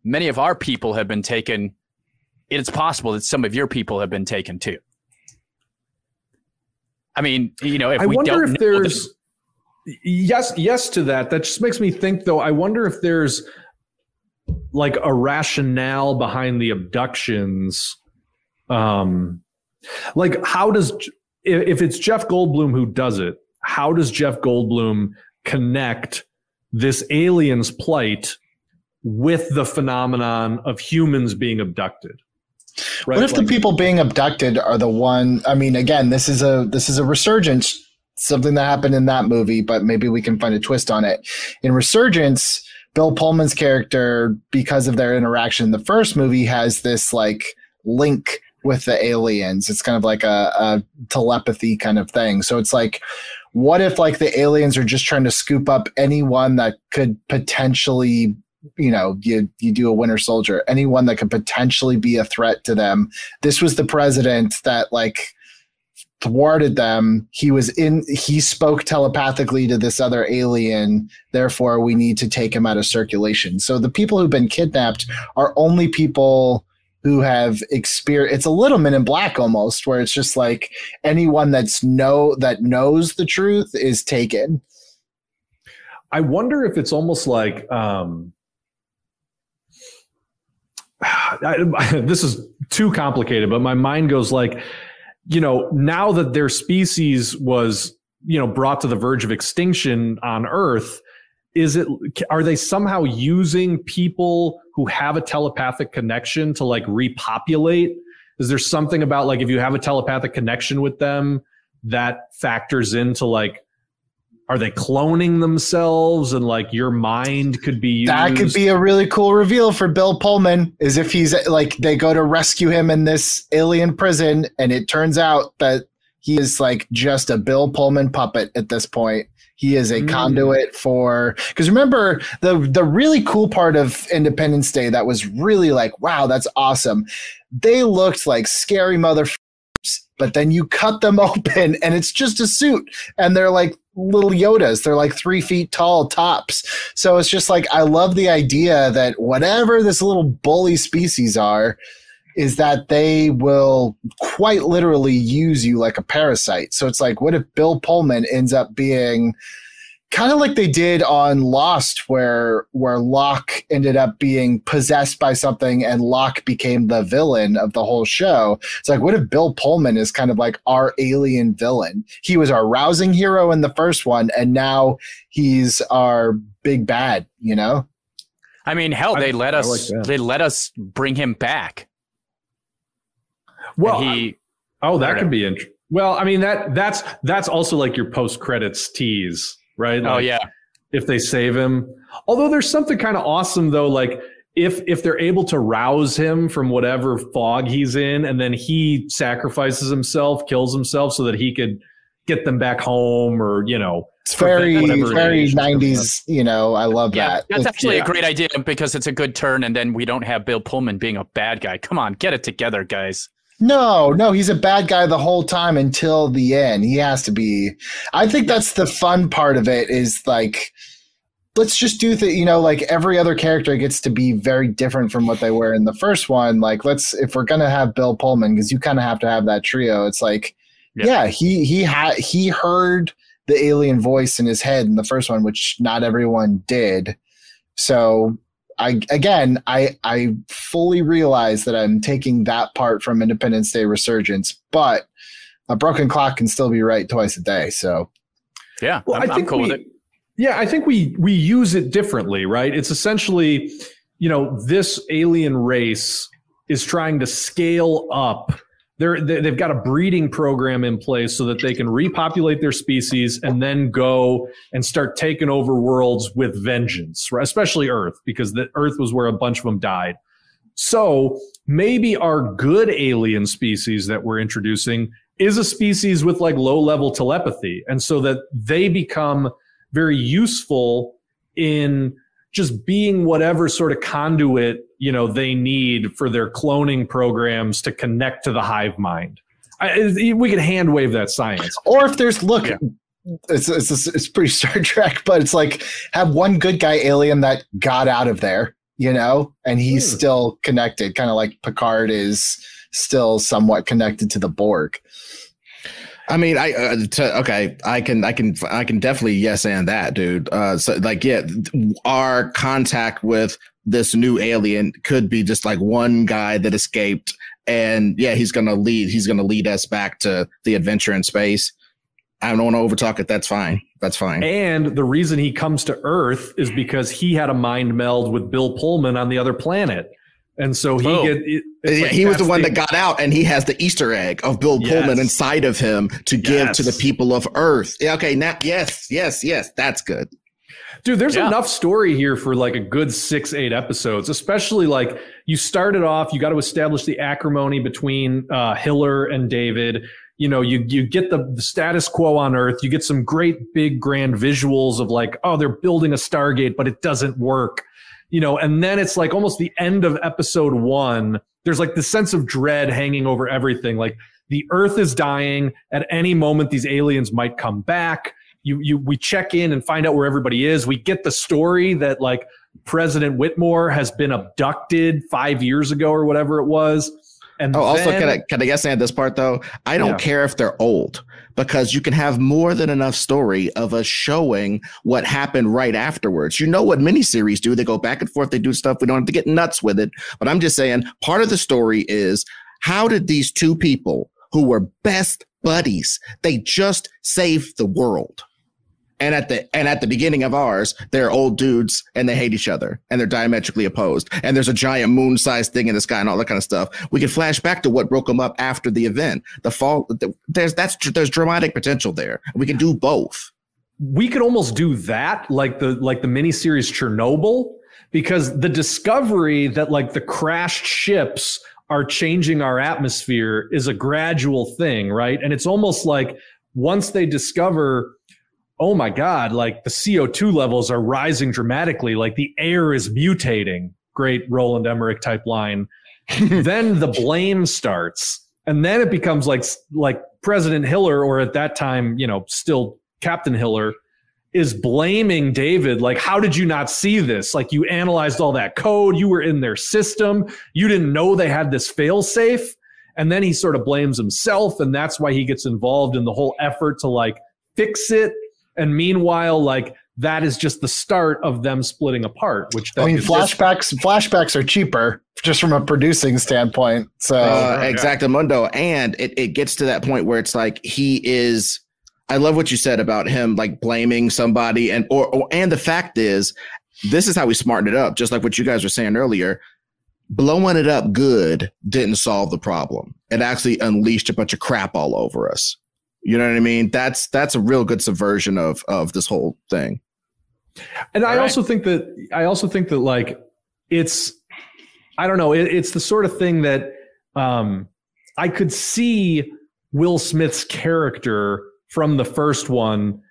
many of our people have been taken. It's possible that some of your people have been taken too. I mean, you know, if I we wonder don't if know there's yes, yes to that. That just makes me think, though. I wonder if there's like a rationale behind the abductions. Um, like how does if it's Jeff Goldblum who does it? How does Jeff Goldblum connect this alien's plight with the phenomenon of humans being abducted? Right? What if Like- the people being abducted are the one? I mean, again, this is a this is a resurgence, something that happened in that movie, but maybe we can find a twist on it. In Resurgence, Bill Pullman's character, because of their interaction in the first movie, has this like link with the aliens. It's kind of like a, a telepathy kind of thing. So it's like, what if like the aliens are just trying to scoop up anyone that could potentially you know you you do a winter soldier anyone that could potentially be a threat to them this was the president that like thwarted them. He was in he spoke telepathically to this other alien. Therefore we need to take him out of circulation. So the people who've been kidnapped are only people who have experience it's a little men in black almost where it's just like anyone that's know that knows the truth is taken. I wonder if it's almost like um, I, this is too complicated, but my mind goes like, you know, now that their species was, you know, brought to the verge of extinction on Earth, is it are they somehow using people who have a telepathic connection to like repopulate? Is there something about like if you have a telepathic connection with them that factors into like are they cloning themselves and like your mind could be used? That could be a really cool reveal for Bill Pullman is if he's like they go to rescue him in this alien prison and it turns out that he is like just a Bill Pullman puppet at this point. He is a Mm. conduit for because remember the the really cool part of Independence Day that was really like wow that's awesome. They looked like scary mother but then you cut them open and it's just a suit and they're like little yodas. They're like three feet tall tops. So it's just like i love the idea that whatever this little bully species are is that they will quite literally use you like a parasite. So it's like what if bill pullman ends up being kind of like they did on Lost, where where Locke ended up being possessed by something, and Locke became the villain of the whole show. It's like, what if Bill Pullman is kind of like our alien villain? He was our rousing hero in the first one, and now he's our big bad. You know? I mean, hell, I- they let I us like they let us bring him back. well, And he oh, that could be interesting. Well, I mean that that's that's also like your post credits tease, right? oh yeah, if they save him. Although there's something kind of awesome though, like if if they're able to rouse him from whatever fog he's in, and then he sacrifices himself, kills himself, so that he could get them back home, or you know, It's very very nineties. You know, I love yeah. that. That's It's- actually yeah. a great idea because it's a good turn, and then we don't have Bill Pullman being a bad guy. Come on, get it together, guys. No, no, he's a bad guy the whole time until the end. He has to be. I think that's the fun part of it is like, let's just do the, you know, like every other character gets to be very different from what they were in the first one. Like, let's, if we're going to have Bill Pullman, because you kind of have to have that trio, it's like, Yeah. yeah, he, he had, he heard the alien voice in his head in the first one, which not everyone did. So I again, I I fully realize that I'm taking that part from Independence Day Resurgence, but a broken clock can still be right twice a day. So Yeah, Well, I'm, I I'm think cool we, with it. Yeah, I think we we use it differently, right? It's essentially, you know, this alien race is trying to scale up. They're they- they've got a breeding program in place so that they can repopulate their species and then go and start taking over worlds with vengeance, right? especially Earth, because the Earth was where a bunch of them died. So maybe our good alien species that we're introducing is a species with like low level telepathy, and so that they become very useful in just being whatever sort of conduit you know they need for their cloning programs to connect to the hive mind. I, we could hand wave that science. or if there's look Yeah. it's, it's it's pretty Star Trek, but it's like have one good guy alien that got out of there, you know, and he's Hmm. still connected, kind of like Picard is still somewhat connected to the Borg. I mean, I uh, to, okay, I can, I can, I can definitely yes and that, dude. Uh, so like, yeah, our contact with this new alien could be just like one guy that escaped, and yeah, he's gonna lead, he's gonna lead us back to the adventure in space. I don't want to overtalk it. That's fine. That's fine. And the reason he comes to Earth is because he had a mind meld with Bill Pullman on the other planet. And so he Oh. get it, Yeah, like he was the that's one that got out, and he has the Easter egg of Bill Pullman inside of him to give to the people of Earth. Yeah, okay, now yes, yes, yes, that's good. Dude, there's Yeah. enough story here for like a good six, eight episodes, especially like you started off, you got to establish the acrimony between uh, Hiller and David. You know, you you get the, the status quo on Earth. You get some great big grand visuals of like, oh, they're building a Stargate, but it doesn't work. You know, and then it's like almost the end of episode one. There's like the sense of dread hanging over everything. Like the Earth is dying. At any moment, these aliens might come back you you we check in and find out where everybody is. We get the story that like President Whitmore has been abducted five years ago or whatever it was. And Oh, also, then- can I can I guess add this part though? I don't Yeah. care if they're old because you can have more than enough story of us showing what happened right afterwards. You know what miniseries do? They go back and forth. They do stuff. We don't have to get nuts with it. But I'm just saying, part of the story is how did these two people who were best buddies they just saved the world? And at the and at the beginning of ours, they're old dudes and they hate each other and they're diametrically opposed. And there's a giant moon-sized thing in the sky and all that kind of stuff. We can flash back to what broke them up after the event. The fall. The, there's that's there's dramatic potential there. We can do both. we could almost do that like the like the miniseries Chernobyl because the discovery that like the crashed ships are changing our atmosphere is a gradual thing, right? And it's almost like once they discover oh my god, like the CO2 levels are rising dramatically, like the air is mutating. Great Roland Emmerich type line. then the blame starts. And then it becomes like like President Hiller, or at that time, you know, still Captain Hiller, is blaming David. Like, how did you not see this? Like, you analyzed all that code, you were in their system, you didn't know they had this fail safe. And then he sort of blames himself, and that's why he gets involved in the whole effort to like fix it. And meanwhile, like that is just the start of them splitting apart. Which I mean, is just- flashbacks flashbacks are cheaper just from a producing standpoint. So uh, yeah. Exactamundo. And it, it gets to that point where it's like he is. I love what you said about him like blaming somebody, and or, or and the fact is, this is how we smarten it up. Just like what you guys were saying earlier, blowing it up good didn't solve the problem. It actually unleashed a bunch of crap all over us. You know what I mean? That's that's a real good subversion of of this whole thing. And I All right. also think that I also think that like it's I don't know it, it's the sort of thing that um, I could see Will Smith's character from the first one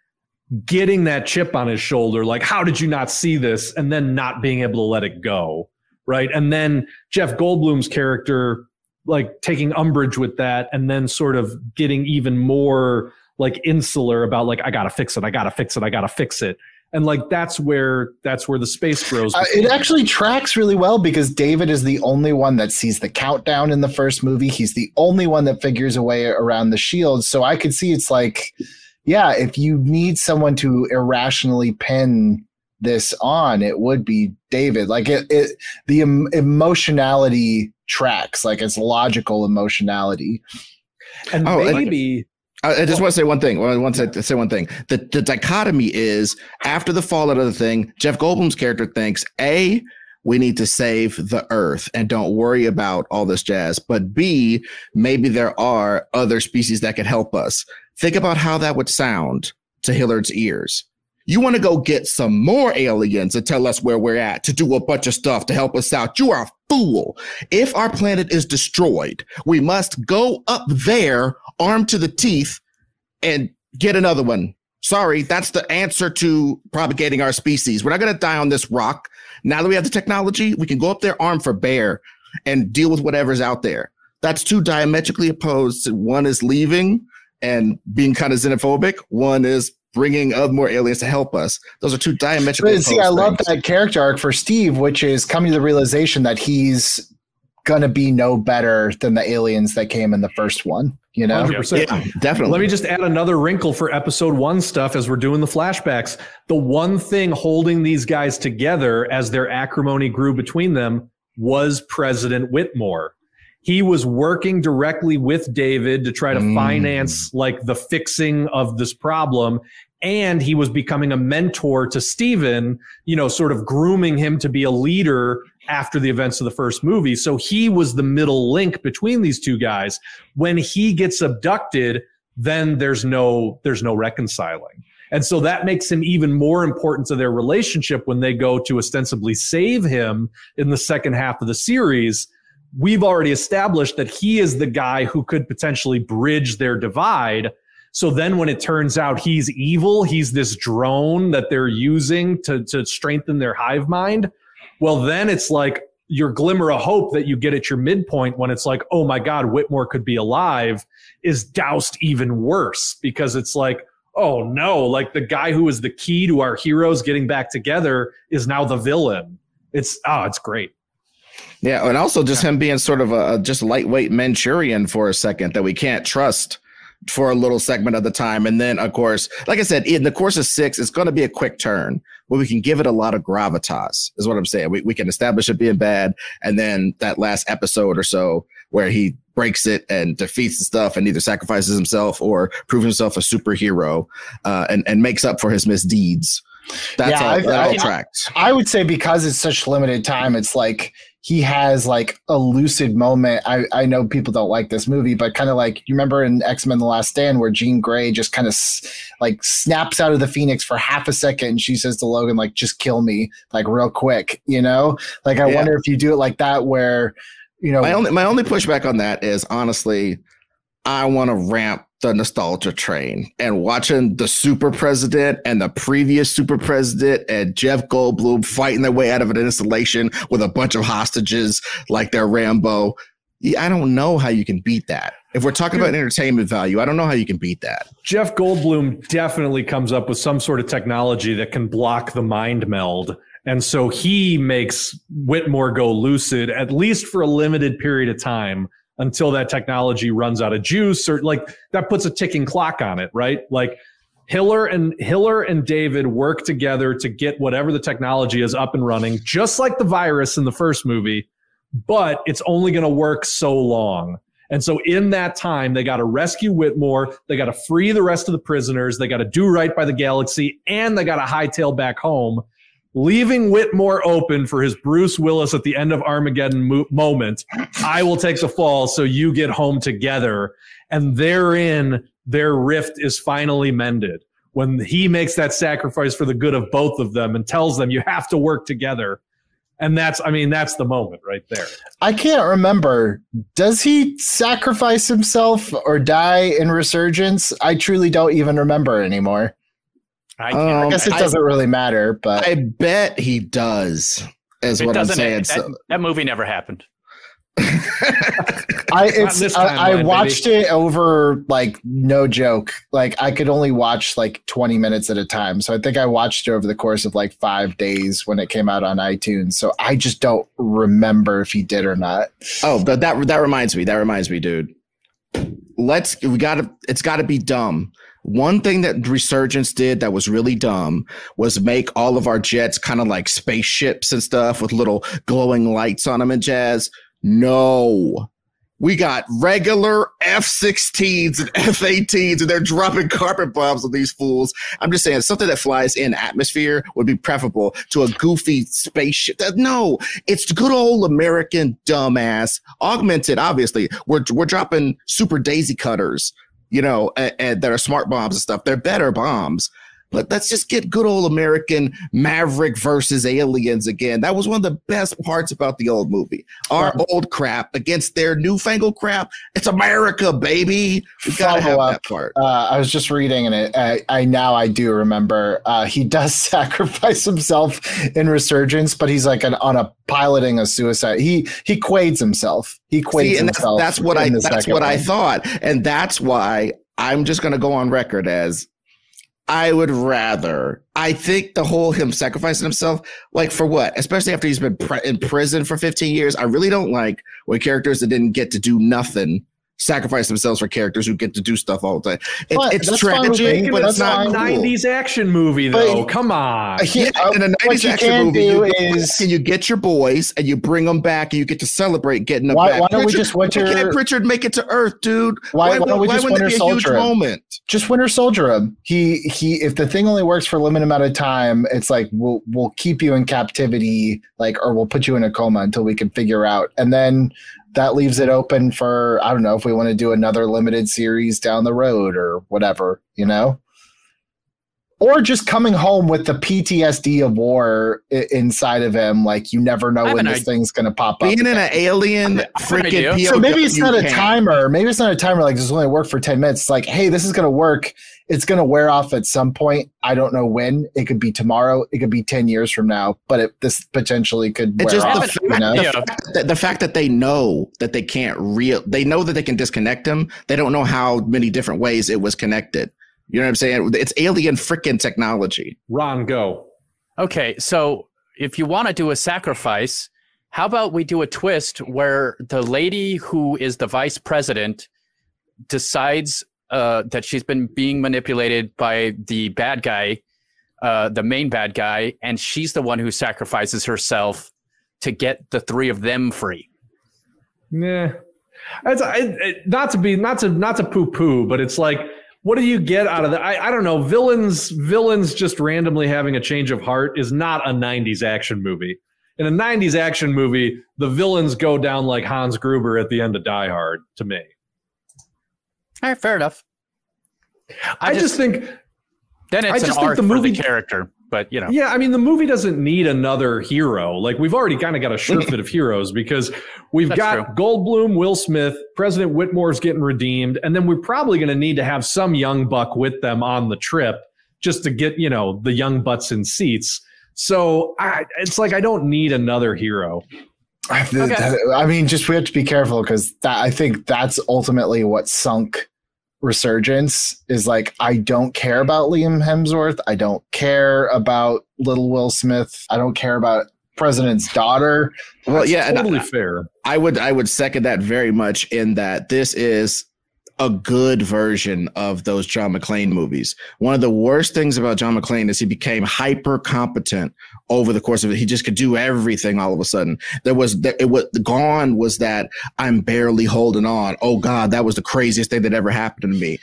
getting that chip on his shoulder like how did you not see this and then not being able to let it go right and then Jeff Goldblum's character like taking umbrage with that and then sort of getting even more like insular about like I got to fix it I got to fix it I got to fix it and like that's where that's where the space grows. Uh, it actually tracks really well because David is the only one that sees the countdown in the first movie. He's the only one that figures a way around the shield. So I could see it's like, yeah, if you need someone to irrationally pin this on, it would be David. Like it, it the em- emotionality tracks, like it's logical emotionality. and Oh, maybe I I just oh. want to say one thing. I want to say one thing. The the dichotomy is after the fallout of the thing, Jeff Goldblum's character thinks a we need to save the earth and don't worry about all this jazz. But B, maybe there are other species that could help us. Think about how that would sound to Hillard's ears. You want to go get some more aliens and tell us where we're at to do a bunch of stuff to help us out. You are a fool. If our planet is destroyed, we must go up there armed to the teeth and get another one. Sorry, that's the answer to propagating our species. We're not going to die on this rock. Now that we have the technology, we can go up there armed for bear and deal with whatever's out there. That's two diametrically opposed. One is leaving and being kind of xenophobic. One is bringing other more aliens to help us. Those are two diametrically But opposed see, I love that character arc for Steve, which is coming to the realization that he's gonna be no better than the aliens that came in the first one. You know, 100%. Yeah, definitely. Let me just add another wrinkle for episode one stuff as we're doing the flashbacks. The one thing holding these guys together as their acrimony grew between them was President Whitmore. He was working directly with David to try to Mm. finance like the fixing of this problem. And he was becoming a mentor to Steven, you know, sort of grooming him to be a leader after the events of the first movie. So he was the middle link between these two guys. When he gets abducted, then there's no there's no reconciling. And so that makes him even more important to their relationship when they go to ostensibly save him in the second half of the series. We've already established that he is the guy who could potentially bridge their divide. So then when it turns out he's evil, he's this drone that they're using to, to strengthen their hive mind. Well, then it's like your glimmer of hope that you get at your midpoint when it's like, oh my God, Whitmore could be alive is doused even worse because it's like, oh no, like the guy who is the key to our heroes getting back together is now the villain. It's oh, it's great. Yeah, and also just him being sort of a, a just lightweight Manchurian for a second that we can't trust for a little segment of the time. And then, of course, like I said, in the course of six, it's going to be a quick turn where we can give it a lot of gravitas, is what I'm saying. We, we can establish it being bad. And then that last episode or so where he breaks it and defeats the stuff and either sacrifices himself or proves himself a superhero uh, and, and makes up for his misdeeds. That's Yeah, all, I- that all I- tracks. I would say because it's such limited time, it's like he has like a lucid moment. I, I know people don't like this movie, but kind of like you remember in X Men: The Last Stand where Jean Grey just kind of s- like snaps out of the Phoenix for half a second, and she says to Logan like, "Just kill me, like real quick," you know? Like I Yeah. wonder if you do it like that, where you know, My only my only pushback on that is honestly, I want to ramp the nostalgia train and watching the super president and the previous super president and Jeff Goldblum fighting their way out of an installation with a bunch of hostages like they're Rambo. I don't know how you can beat that. If we're talking about entertainment value, I don't know how you can beat that. Jeff Goldblum definitely comes up with some sort of technology that can block the mind meld. And so he makes Whitmore go lucid, at least for a limited period of time until that technology runs out of juice or like that puts a ticking clock on it, right? Like Hiller and Hiller and David work together to get whatever the technology is up and running, just like the virus in the first movie, but it's only going to work so long. And so in that time, they got to rescue Whitmore. They got to free the rest of the prisoners. They got to do right by the galaxy and they got to hightail back home, leaving Whitmore open for his Bruce Willis at the end of Armageddon mo- moment. I will take the fall so you get home together. And therein, their rift is finally mended when he makes that sacrifice for the good of both of them and tells them you have to work together. And that's, I mean, that's the moment right there. I can't remember. Does he sacrifice himself or die in Resurgence? I truly don't even remember anymore. I Um, can't. I guess it doesn't really matter, but I bet he does. Is it what I'm doesn't. saying. that, So, that movie never happened. I Not it's this I, I timeline, watched it over like no joke. Like I could only watch like 20 minutes at a time. So I think I watched it over the course of like 5 days when it came out on iTunes. So I just don't remember if he did or not. Oh, but that that reminds me. That reminds me, dude. Let's we got to it's got to be dumb. One thing that Resurgence did that was really dumb was make all of our jets kind of like spaceships and stuff with little glowing lights on them and jazz. No. We got regular F-16s and F-18s and they're dropping carpet bombs on these fools. I'm just saying something that flies in atmosphere would be preferable to a goofy spaceship. No, it's good old American dumbass, augmented. Obviously, we're we're dropping super daisy cutters, you know, and, and that are smart bombs and stuff. They're better bombs. But let's just get good old American Maverick versus aliens again. That was one of the best parts about the old movie. Our old crap against their newfangled crap. It's America, baby. We gotta have Follow that part. Uh, I was just reading and it. I, I now I do remember. Uh, he does sacrifice himself in Resurgence, but he's like an, on a piloting a suicide. He he Quaids himself. He Quaids See, and himself. that's what I that's what I thought, and that's why I'm just gonna go on record as I would rather. I think the whole him sacrificing himself, like for what? Especially after he's been in prison for 15 years. I really don't like when characters that didn't get to do nothing sacrifice themselves for characters who get to do stuff all the time. It, But it's that's fine with tragic, me, but it's not fine. cool. 90s action movie, But- though. Come on. Yeah, uh, in a 90s you action can movie, do you, is back and you get your boys and you bring them back and you get to celebrate getting them Why- back. why don't we just winter- Why can't Pritchard make it to Earth, dude? Why- why don't we just wouldn't Winter it be a huge Soldier him? moment? just Winter Soldier him. He he. If the thing only works for a limited amount of time, it's like we'll we'll keep you in captivity, like or we'll put you in a coma until we can figure out, and then that leaves it open for I don't know if we want to do another limited series down the road or whatever, you know. Or just coming home with the PTSD of war i- inside of him, like you never know when this idea. thing's gonna pop up. Being in an alien I have an idea. freaking So maybe it's not a timer. Maybe it's not a timer. Like this only work for ten minutes. It's like, hey, this is going to work. It's going to wear off at some point. I don't know when. It could be tomorrow. It could be ten years from now. But it, this potentially could It's wear just off. the, you know? the, fact that, the fact that they know that they can't real they know that they can disconnect him. They don't know how many different ways it was connected. You know what I'm saying? It's alien freaking technology. Ron, go. Okay, so if you want to do a sacrifice, how about we do a twist where the lady who is the vice president decides uh, that she's been being manipulated by the bad guy, uh, the main bad guy, and she's the one who sacrifices herself to get the three of them free. Nah. It's, it, it, not to be not to not to poo poo, but it's like, what do you get out of that? I, I don't know. Villains villains just randomly having a change of heart is not a '90s action movie. In a '90s action movie, the villains go down like Hans Gruber at the end of Die Hard. To me, All right, fair enough. I, just, think then I it's an just think arc the movie- the character, but you know, Yeah, I mean, the movie doesn't need another hero. Like, we've already kind of got a surfeit of heroes because we've That's got Goldblum, Will Smith, President Whitmore's getting redeemed, and then we're probably going to need to have some young buck with them on the trip just to get, you know, the young butts in seats. So I, it's like I don't need another hero. I, th- Okay. that- I mean, just we have to be careful because that I think that's ultimately what sunk resurgence is like I don't care about Liam Hemsworth. I don't care about little Will Smith. I don't care about President's daughter. Well, That's yeah, totally I- fair. I would I would second that very much in that this is a good version of those John McClane movies. One of the worst things about John McClane is he became hyper competent over the course of it. He just could do everything all of a sudden. There was it was gone was that I'm barely holding on. Oh God, that was the craziest thing that ever happened to me.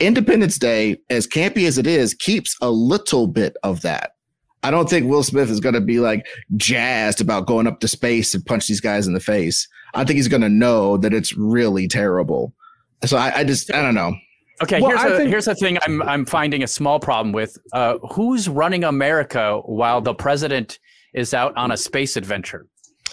Independence Day, as campy as it is, keeps a little bit of that. I don't think Will Smith is going to be like jazzed about going up to space and punch these guys in the face. I think he's going to know that it's really terrible. So I, I just I don't know. Okay, Well, here's I a think- here's a thing I'm I'm finding a small problem with. Uh, who's running America while the president is out on a space adventure?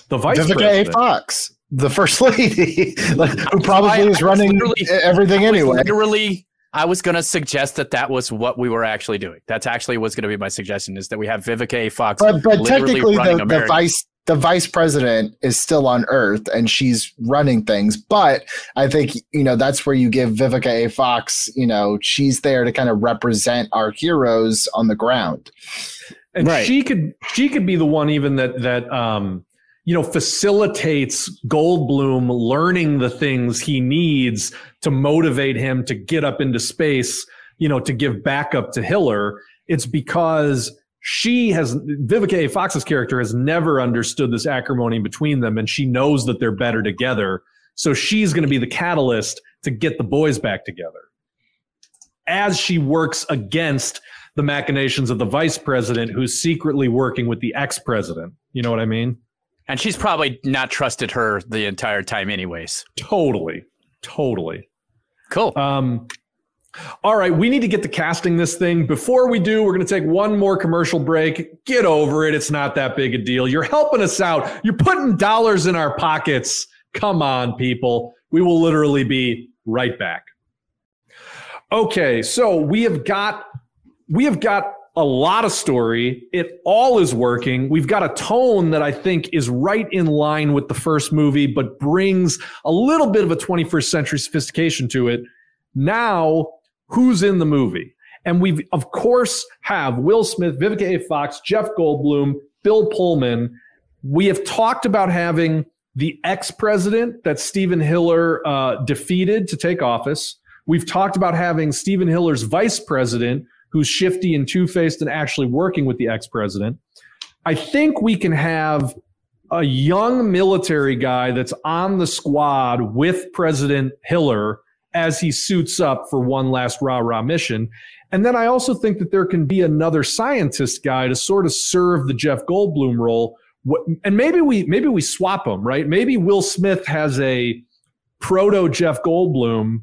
The vice Vivica A. president. Fox, the first lady, like, who probably I is was running literally- everything anyway. Literally, I was going to suggest that that was what we were actually doing. That's actually what's going to be my suggestion is that we have Vivica A. Fox. But but literally technically, running the, the America. vice the vice president is still on Earth and she's running things. But I think you know that's where you give Vivica A. Fox. You know, she's there to kind of represent our heroes on the ground. and Right. she could she could be the one even that that um you know facilitates Goldblum learning the things he needs to motivate him to get up into space, you know, to give backup to Hiller. It's because she has Vivica A. Fox's character has never understood this acrimony between them, and she knows that they're better together. So she's going to be the catalyst to get the boys back together as she works against the machinations of the vice president who's secretly working with the ex president. You know what I mean? and she's probably not trusted her the entire time, anyways. Totally. Totally. Cool. Um, all right, we need to get to casting this thing. Before we do, we're going to take one more commercial break. Get over it. It's not that big a deal. You're helping us out. You're putting dollars in our pockets. Come on, people. We will literally be right back. Okay, so we have got we have got a lot of story. It all is working. We've got a tone that I think is right in line with the first movie, but brings a little bit of a 21st century sophistication to it. Now, who's in the movie? And we've, of course, have Will Smith, Vivica A. Fox, Jeff Goldblum, Bill Pullman. We have talked about having the ex president that Stephen Hiller uh, defeated to take office. We've talked about having Stephen Hiller's vice president, who's shifty and two faced and actually working with the ex president. I think we can have a young military guy that's on the squad with President Hiller as he suits up for one last rah rah mission. And then I also think that there can be another scientist guy to sort of serve the Jeff Goldblum role. And maybe we maybe we swap them, right? Maybe Will Smith has a proto Jeff Goldblum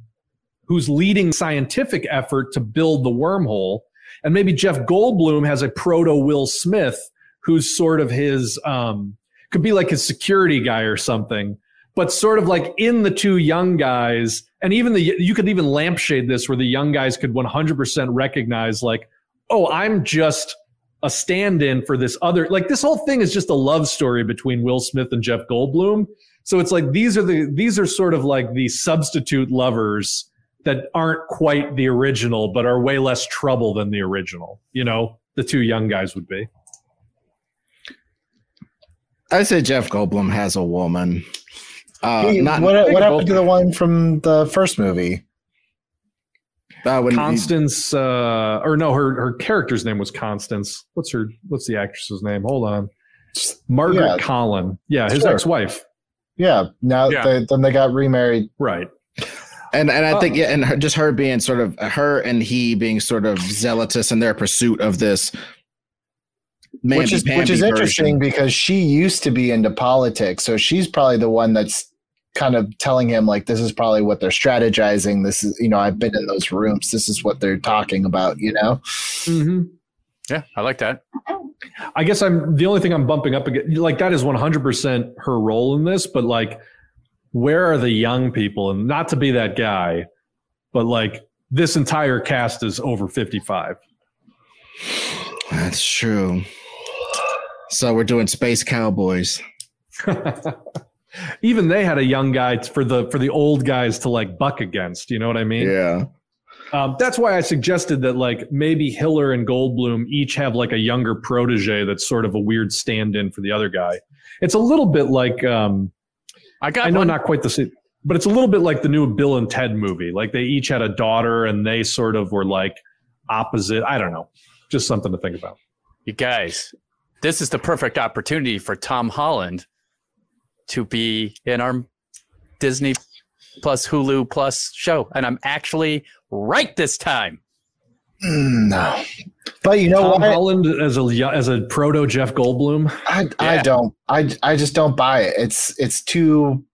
who's leading scientific effort to build the wormhole, and maybe Jeff Goldblum has a proto Will Smith who's sort of his um, could be like his security guy or something, but sort of like in the two young guys, and even the you could even lampshade this where the young guys could 100% recognize like, oh, I'm just a stand-in for this other like this whole thing is just a love story between Will Smith and Jeff Goldblum. So it's like these are the these are sort of like the substitute lovers that aren't quite the original but are way less trouble than the original. You know, the two young guys would be. I say Jeff Goldblum has a woman. Uh, Hey, not what what happened to the one from the first movie? uh, when he- Constance, uh, or no, her her character's name was Constance. What's her? What's the actress's name? Hold on, Margaret Yeah. Colin. Yeah, his Sure. ex-wife. Yeah. Now Yeah. They, then they got remarried. Right. and and I Oh. think yeah, and her, just her being sort of her and he being sort of zealotous in their pursuit of this. Which is which is interesting because she used to be into politics, so she's probably the one that's kind of telling him like this is probably what they're strategizing. This is you know I've been in those rooms. This is what they're talking about. You know. Mm-hmm. Yeah, I like that. I guess I'm the only thing I'm bumping up against. Like that is 100 percent her role in this, but like, where are the young people? And not to be that guy, but like this entire cast is over 55. That's true. So we're doing Space Cowboys. Even they had a young guy for the for the old guys to like buck against. You know what I mean? Yeah. Um, that's why I suggested that like maybe Hiller and Goldblum each have like a younger protege that's sort of a weird stand-in for the other guy. It's a little bit like um, I got I know one. not quite the same, but it's a little bit like the new Bill and Ted movie. Like they each had a daughter and they sort of were like opposite. I don't know, just something to think about. You guys, this is the perfect opportunity for Tom Holland to be in our Disney plus Hulu plus show. And I'm actually right this time. Mm, no. But you know Tom what? Holland as a as a proto Jeff Goldblum. I I don't. I I just don't buy it. It's it's too.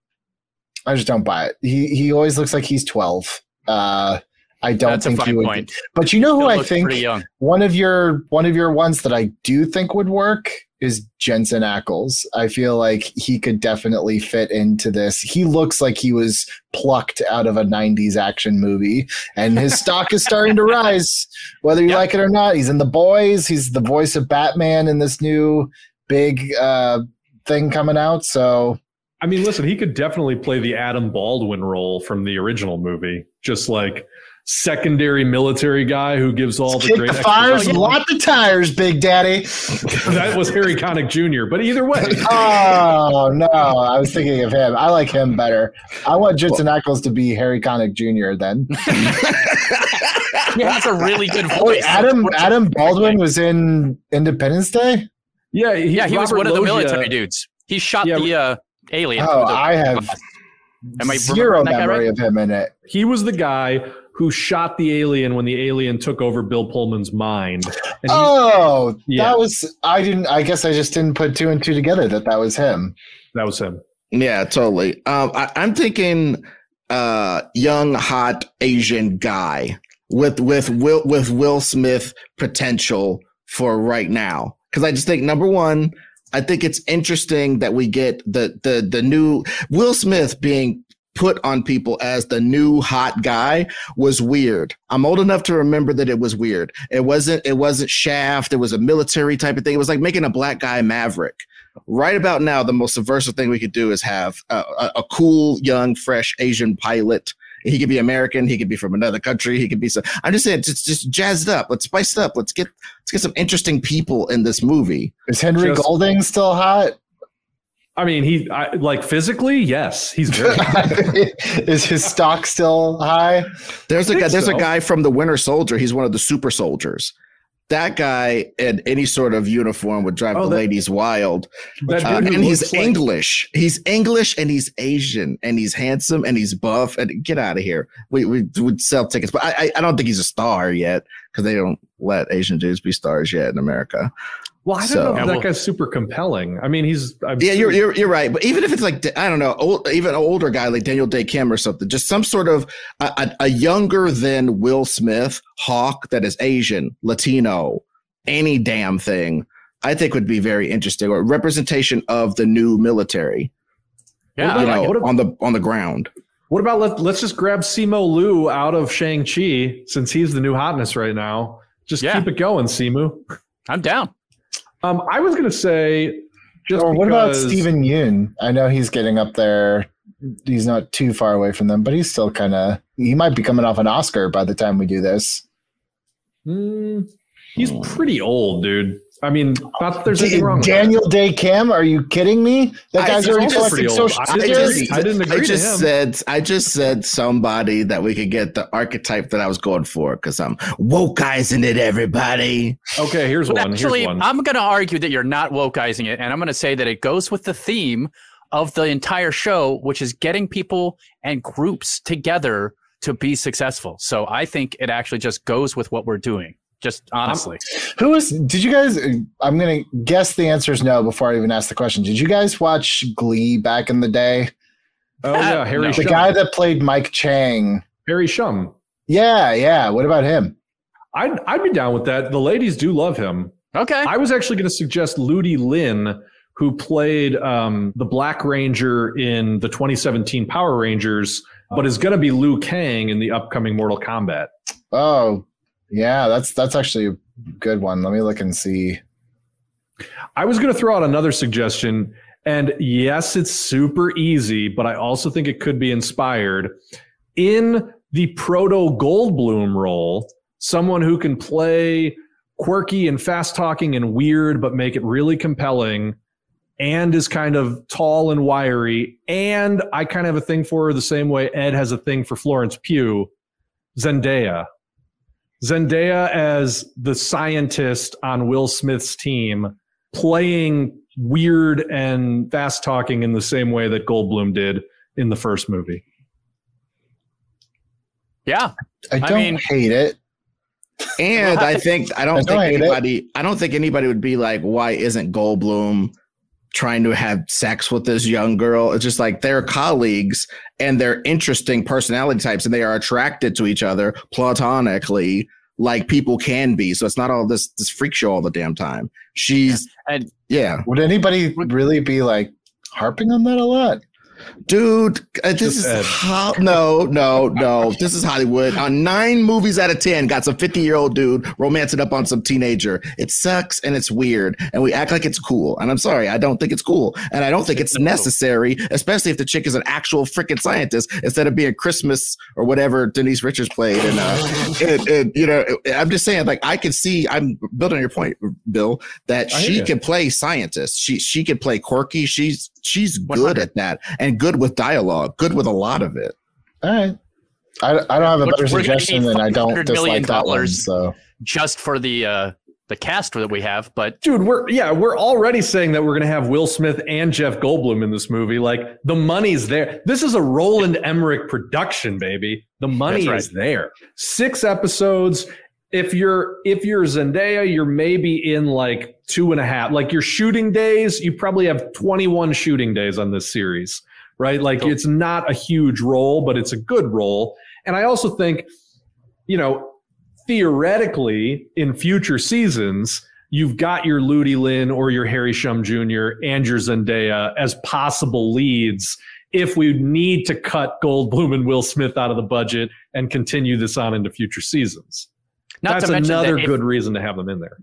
I just don't buy it. He he always looks like he's twelve. Uh, I don't That's think he fine would. point. But you know who I think young. one of your one of your ones that I do think would work is Jensen Ackles. I feel like he could definitely fit into this. He looks like he was plucked out of a 90s action movie and his stock is starting to rise whether you Yep. like it or not. He's in The Boys, he's the voice of Batman in this new big uh thing coming out, so I mean, listen, he could definitely play the Adam Baldwin role from the original movie, just like secondary military guy who gives all the kick great the fires and lot the tires, Big Daddy. that was Harry Connick Jr. But either way, Oh no, I was thinking of him. I like him better. I want Jensen Ackles to be Harry Connick Jr. Then. He has a really good Oh, voice. wait, Adam Adam Baldwin was in Independence Day. yeah, he, Yeah, he was Robert one of the Loggia- military dudes. He shot Yeah, the uh, alien. Oh, the- I have Am I zero remembering that guy memory right? of him in it. He was the guy who shot the alien when the alien took over Bill Pullman's mind. And he- Oh, Yeah. that was I didn't. I guess I just didn't put two and two together that that was him. that was him. Yeah, totally. Um, I, I'm thinking uh, young, hot Asian guy with with Will with Will Smith potential for right now. Because I just think number one, I think it's interesting that we get the the the new Will Smith being put on people as the new hot guy was weird. I'm old enough to remember that it was weird. It wasn't it wasn't Shaft. It was a military type of thing. It was like making a black guy Maverick right about now, the most subversive thing we could do is have a, a, a cool, young, fresh Asian pilot He could be American. He could be from another country. He could be. So, I'm just saying, just just jazz it up. Let's spice it up. Let's get let's get some interesting people in this movie. Is Henry Just- Golding still hot? I mean, he I, like physically, yes, he's very. Is his stock still high? There's a guy. There's so. a guy from the Winter Soldier. He's one of the super soldiers. That guy in any sort of uniform would drive Oh, the that- ladies wild. that Uh, dude and he's like- English. He's English and he's Asian and he's handsome and he's buff. And get out of here. We we would sell tickets, but I I, I don't think he's a star yet because they don't let Asian dudes be stars yet in America. Well, I don't So- know if Yeah, that well- guy's super compelling. I mean, he's. I'm Yeah, you're, you're you're right. But even if it's like I don't know, old, even an older guy like Daniel Dae Kim or something, just some sort of a, a, a younger than Will Smith Hawk that is Asian, Latino, any damn thing, I think would be very interesting. Or representation of the new military, Yeah, you I like know, it. What if- on the on the ground. What about let, let's just grab Simu Liu out of Shang Chi since he's the new hotness right now. Just Yeah. keep it going, Simu. I'm down. Um, I was gonna say, just or what about because- Steven Yeun? I know he's getting up there. He's not too far away from them, but he's still kind of. He might be coming off an Oscar by the time we do this. Hmm, he's pretty old, dude. I mean, not that there's anything wrong. Daniel Dae Kim? Are you kidding me? That guy's think already collecting social I I just, I didn't agree I to just him. said I just said somebody that we could get the archetype that I was going for because I'm wokeizing it, everybody. Okay, here's But one. actually, here's one. I'm going to argue that you're not wokeizing it, and I'm going to say that it goes with the theme of the entire show, which is getting people and groups together to be successful. So I think it actually just goes with what we're doing. Just honestly, Who was? Did you guys? I'm gonna guess the answer is no before I even ask the question. Did you guys watch Glee back in the day? oh yeah, Harry No. The guy that played Mike Chang. Harry Shum. Yeah, yeah. What about him? I'd I'd be down with that. The ladies do love him. okay. I was actually going to suggest Ludi Lin, who played um, the Black Ranger in the 2017 Power Rangers, but is going to be Liu Kang in the upcoming Mortal Kombat. Oh, yeah. That's that's actually a good one. Let me look and see. I was going to throw out another suggestion, and yes, it's super easy, but I also think it could be inspired in the Proto Goldblum role. Someone who can play quirky and fast talking and weird, but make it really compelling, and is kind of tall and wiry. And I kind of have a thing for her the same way Ed has a thing for Florence Pugh, Zendaya. Zendaya as the scientist on Will Smith's team, playing weird and fast talking in the same way that Goldblum did in the first movie. yeah. I don't mean- hate it. And I think I don't I think don't it. anybody I don't think anybody would be like, why isn't Goldblum trying to have sex with this young girl? It's just like they're colleagues and they're interesting personality types and they are attracted to each other platonically, like people can be. So it's not all this this freak show all the damn time. She's And yeah, Would anybody really be like harping on that a lot? Dude. uh, This Just is Ed. ho- no, no, no. This is Hollywood. On nine movies out of ten, got some fifty year old dude romancing up on some teenager. It sucks and it's weird, and we act like it's cool. And I'm sorry, I don't think it's cool, and I don't think it's necessary, especially if the chick is an actual freaking scientist instead of being Christmas or whatever Denise Richards played. And, uh, and, and, you know, I'm just saying, like I can see. I'm building on your point, Bill, that I she can play scientist. She she can play quirky. She's she's good 100. at that and good with dialogue, good with a lot of it. All right. I, I don't have a better suggestion than I don't dislike that one. So just for the uh, the cast that we have, but Dude, we're yeah, we're already saying that we're going to have Will Smith and Jeff Goldblum in this movie. Like the money's there. This is a Roland Emmerich production, baby. The money That's is there. Six episodes. If you're if you're Zendaya, you're maybe in like two and a half. Like your shooting days, you probably have 21 shooting days on this series, right? Like Cool. it's not a huge role, but it's a good role. And I also think, you know, theoretically in future seasons, you've got your Ludi Lin or your Harry Shum Jr. and your Zendaya as possible leads if we need to cut Goldblum and Will Smith out of the budget and continue this on into future seasons. Not That's another that if- good reason to have them in there.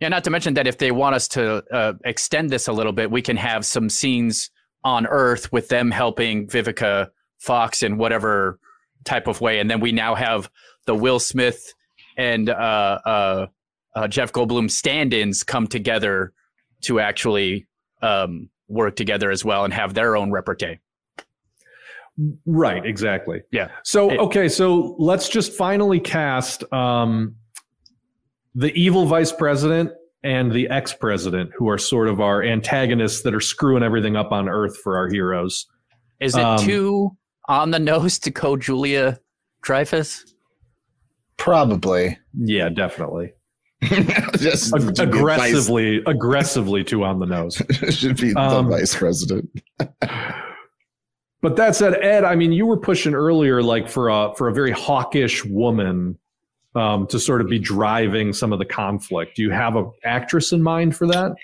Yeah, not to mention that if they want us to uh, extend this a little bit, we can have some scenes on Earth with them helping Vivica Fox in whatever type of way, and then we now have the Will Smith and uh, uh, uh, Jeff Goldblum stand-ins come together to actually um, work together as well and have their own repartee. Right, exactly. Yeah. So okay, so let's just finally cast um, the evil vice president and the ex president, who are sort of our antagonists that are screwing everything up on Earth for our heroes. Is it Um, too on the nose to code Julia Dreyfus? Probably. Yeah, definitely. Just Ag- to be aggressively, aggressively too on the nose. should be Um, the vice president. But that said, Ed, I mean, you were pushing earlier, like for a for a very hawkish woman um, to sort of be driving some of the conflict. Do you have an actress in mind for that?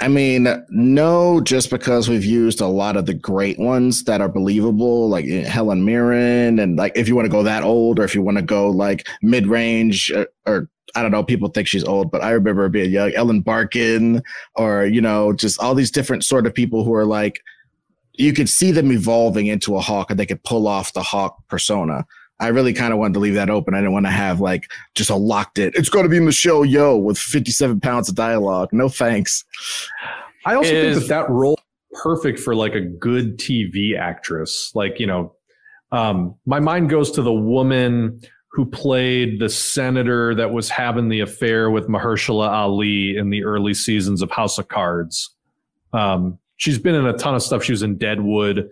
I mean, no, just because we've used a lot of the great ones that are believable, like Helen Mirren, and like if you want to go that old, or if you want to go like mid range, or, or I don't know, people think she's old, but I remember being young, Ellen Barkin, or you know, just all these different sort of people who are like, you could see them evolving into a hawk, and they could pull off the hawk persona. I really kind of wanted to leave that open. I didn't want to have like just a locked it. It's going to be Michelle Yeoh with 57 pounds of dialogue. No thanks. I also Is- think that that role is perfect for like a good TV actress. Like, you know, um, my mind goes to the woman who played the senator that was having the affair with Mahershala Ali in the early seasons of House of Cards. Um, she's been in a ton of stuff. She was in Deadwood.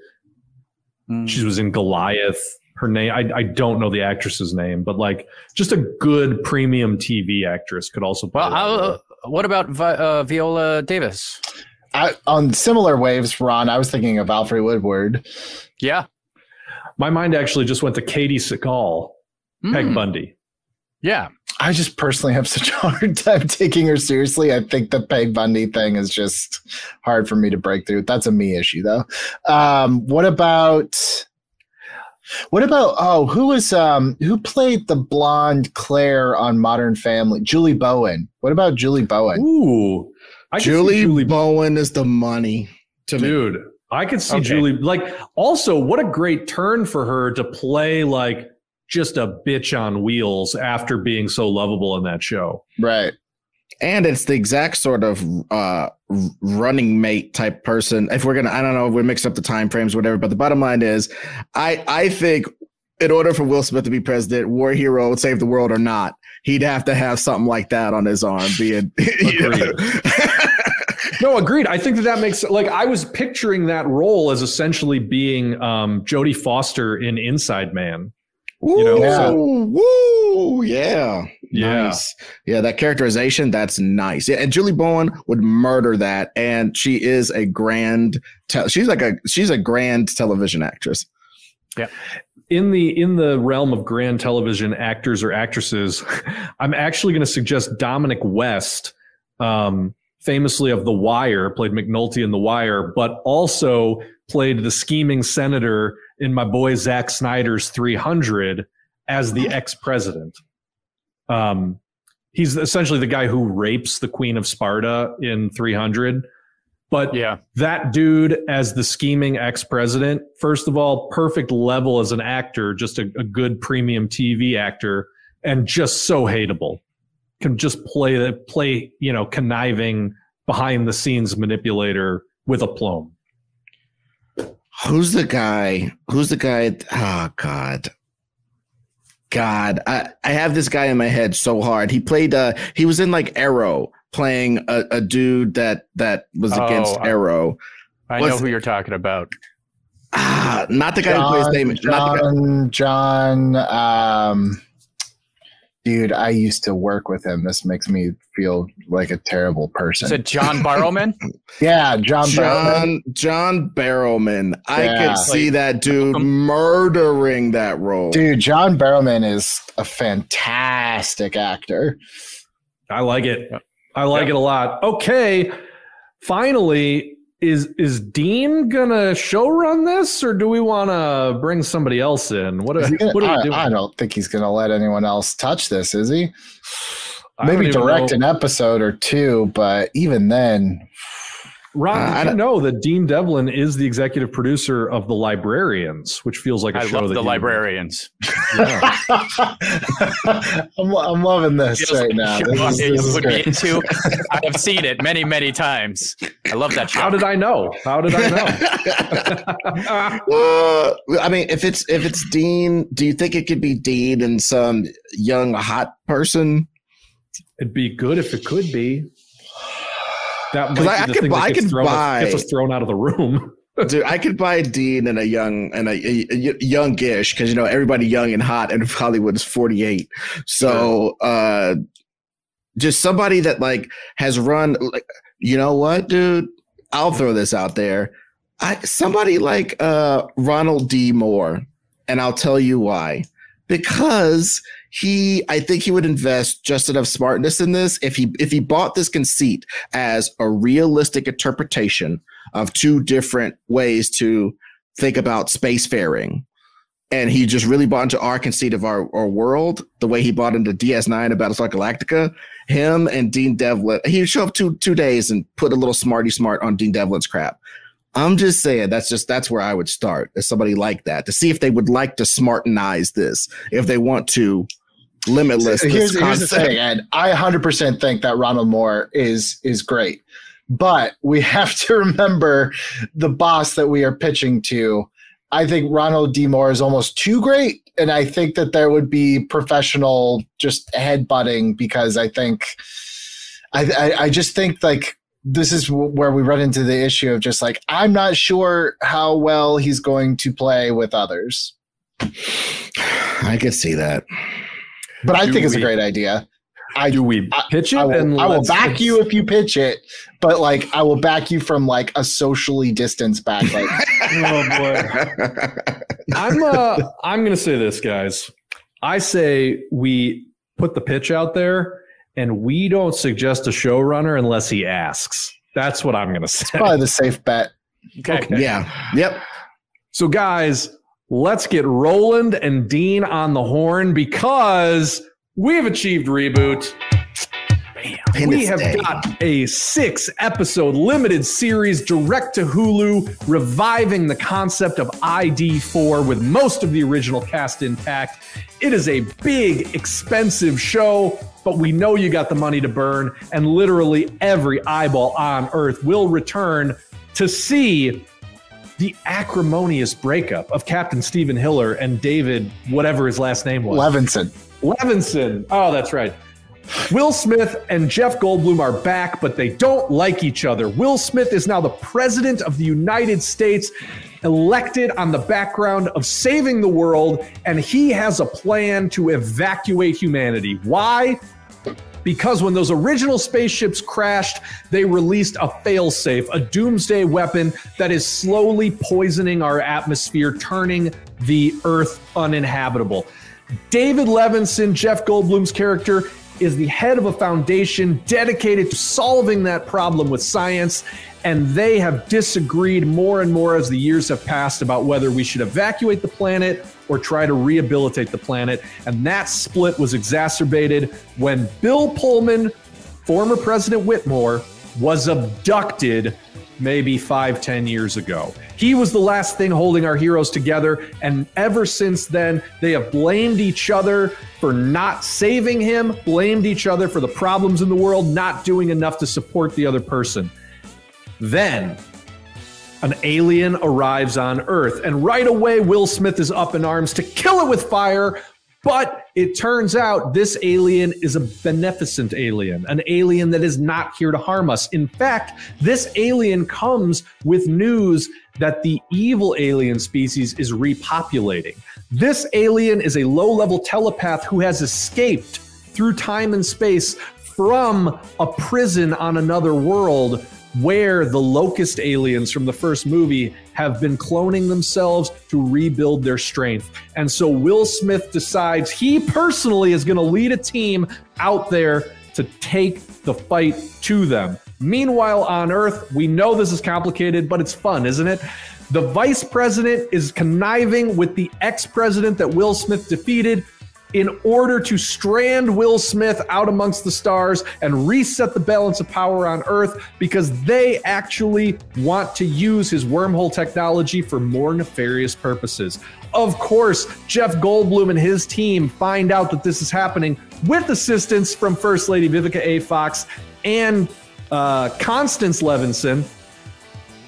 She was in Goliath. Her name, I, I don't know the actress's name, but like just a good premium TV actress could also play Well, how, uh, what about Vi- uh, Viola Davis? I, on similar waves, Ron, I was thinking of Alfre Woodard. Yeah. My mind actually just went to Katey Sagal, Peg Mm, Bundy. Yeah. I just personally have such a hard time taking her seriously. I think the Peg Bundy thing is just hard for me to break through. That's a me issue, though. Um, what about what about oh, who was um who played the blonde Claire on Modern Family? Julie Bowen. What about Julie Bowen? Ooh, I Julie, Julie Bowen is the money to me. dude. I could see Okay. Julie. Like, also, what a great turn for her to play like just a bitch on wheels after being so lovable in that show. Right. And it's the exact sort of uh, running mate type person. If we're gonna, I don't know, if we mix up the time frames, whatever. But the bottom line is, I I think in order for Will Smith to be president, war hero, save the world or not, he'd have to have something like that on his arm. Being. No, agreed. I think that that makes like I was picturing that role as essentially being um, Jodie Foster in Inside Man. Woo, know, Yeah. woo, yeah, Yeah. nice, yeah. That characterization, that's nice. Yeah, and Julie Bowen would murder that, and she is a grand. Te- she's like a she's a grand television actress. Yeah. In the in the realm of grand television actors or actresses, I'm actually going to suggest Dominic West, um, famously of The Wire, played McNulty in The Wire, but also played the scheming senator in my boy Zack Snyder's 300 as the ex president. Um, he's essentially the guy who rapes the Queen of Sparta in 300. But Yeah. that dude as the scheming ex president, first of all, perfect level as an actor, just a, a good premium TV actor, and just so hateable. Can just play the play, you know, conniving behind the scenes manipulator with aplomb. Who's the guy? Who's the guy? Oh God. God, I, I have this guy in my head so hard. He played uh he was in like Arrow playing a, a dude that that was Oh, against Arrow. I What's- know who you're talking about. Ah, not the guy who plays John, Damon. Not the guy, John, John, um, dude, I used to work with him. This makes me feel like a terrible person. Is it John Barrowman? yeah, John. Barrowman. John John Barrowman. I Yeah. could see that dude murdering that role. Dude, John Barrowman is a fantastic actor. I like it. I like Yep. it a lot. Okay. Finally, is is Dean gonna show run this or do we wanna bring somebody else in? What, he gonna- what are we I, doing? I don't think he's going to let anyone else touch this, is he? Maybe direct know. an episode or two, but even then, Ron, Uh, I did you know that Dean Devlin is the executive producer of The Librarians, which feels like a I show I love that the you- librarians. Yeah. I'm, I'm loving this Feels right like now. This is, this is put me great. into. I have seen it many, many times. I love that show. How did I know? How did I know? Uh, I mean, if it's if it's Dean, do you think it could be Dean and some young hot person? It'd be good if it could be. That might I- I be the could thing bu- that I gets could thrown, buy- gets us thrown out of the room. Dude, I could buy Dean and a young and a, a, a youngish because you know everybody young and hot in Hollywood is forty eight. So uh, just somebody that like has run. Like, you know what, dude? I'll throw this out there. I somebody like uh, Ronald D. Moore, and I'll tell you why. Because he, I think he would invest just enough smartness in this if he if he bought this conceit as a realistic interpretation of two different ways to think about spacefaring. And he just really bought into our conceit of our, our world, the way he bought into DS9 about Battlestar Galactica. Him and Dean Devlin, he would show up two two days and put a little smarty smart on Dean Devlin's crap. I'm just saying that's just that's where I would start as somebody like that to see if they would like to smartenize this, if they want to limitless. here's, here's the thing, and I 100% think that Ronald Moore is is great, but we have to remember the boss that we are pitching to. I think Ronald D. Moore is almost too great, and I think that there would be professional just headbutting because I think, I I, I just think like this is where we run into the issue of just like I'm not sure how well he's going to play with others, I could see that. But I Do think it's a great idea. I Do we I- pitch it? I will, and I will let's- back you if you pitch it, but like I will back you from like a socially distanced back. Like Oh boy. I'm uh I'm gonna say this, guys. I say we put the pitch out there and we don't suggest a showrunner unless he asks. That's what I'm gonna say. probably the safe bet. Okay. yeah. Yep. So guys, let's get Roland and Dean on the horn because we've achieved reboot. Pen we have stay. got a six episode limited series direct to Hulu, reviving the concept of ID4 with most of the original cast intact. It is a big, expensive show, but we know you got the money to burn, and literally every eyeball on earth will return to see the acrimonious breakup of Captain Stephen Hiller and David, whatever his last name was. Levinson. Levinson. Oh, that's right. Will Smith and Jeff Goldblum are back, but they don't like each other. Will Smith is now the president of the United States, elected on the background of saving the world, and he has a plan to evacuate humanity. Why? Because when those original spaceships crashed, they released a failsafe, a doomsday weapon that is slowly poisoning our atmosphere, turning the Earth uninhabitable. David Levinson, Jeff Goldblum's character, is the head of a foundation dedicated to solving that problem with science. And they have disagreed more and more as the years have passed about whether we should evacuate the planet or try to rehabilitate the planet. And that split was exacerbated when Bill Pullman, former President Whitmore, was abducted maybe five, ten years ago. He was the last thing holding our heroes together. And ever since then, they have blamed each other for not saving him, blamed each other for the problems in the world, not doing enough to support the other person. Then an alien arrives on Earth, and right away, Will Smith is up in arms to kill it with fire. But it turns out this alien is a beneficent alien, an alien that is not here to harm us. In fact, this alien comes with news that the evil alien species is repopulating. This alien is a low level telepath who has escaped through time and space from a prison on another world where the locust aliens from the first movie have been cloning themselves to rebuild their strength. And so Will Smith decides he personally is going to lead a team out there to take the fight to them. Meanwhile, on Earth, we know this is complicated, but it's fun, isn't it? The vice president is conniving with the ex president that Will Smith defeated in order to strand Will Smith out amongst the stars and reset the balance of power on Earth because they actually want to use his wormhole technology for more nefarious purposes. Of course, Jeff Goldblum and his team find out that this is happening with assistance from First Lady Vivica A. Fox and uh, Constance Levinson.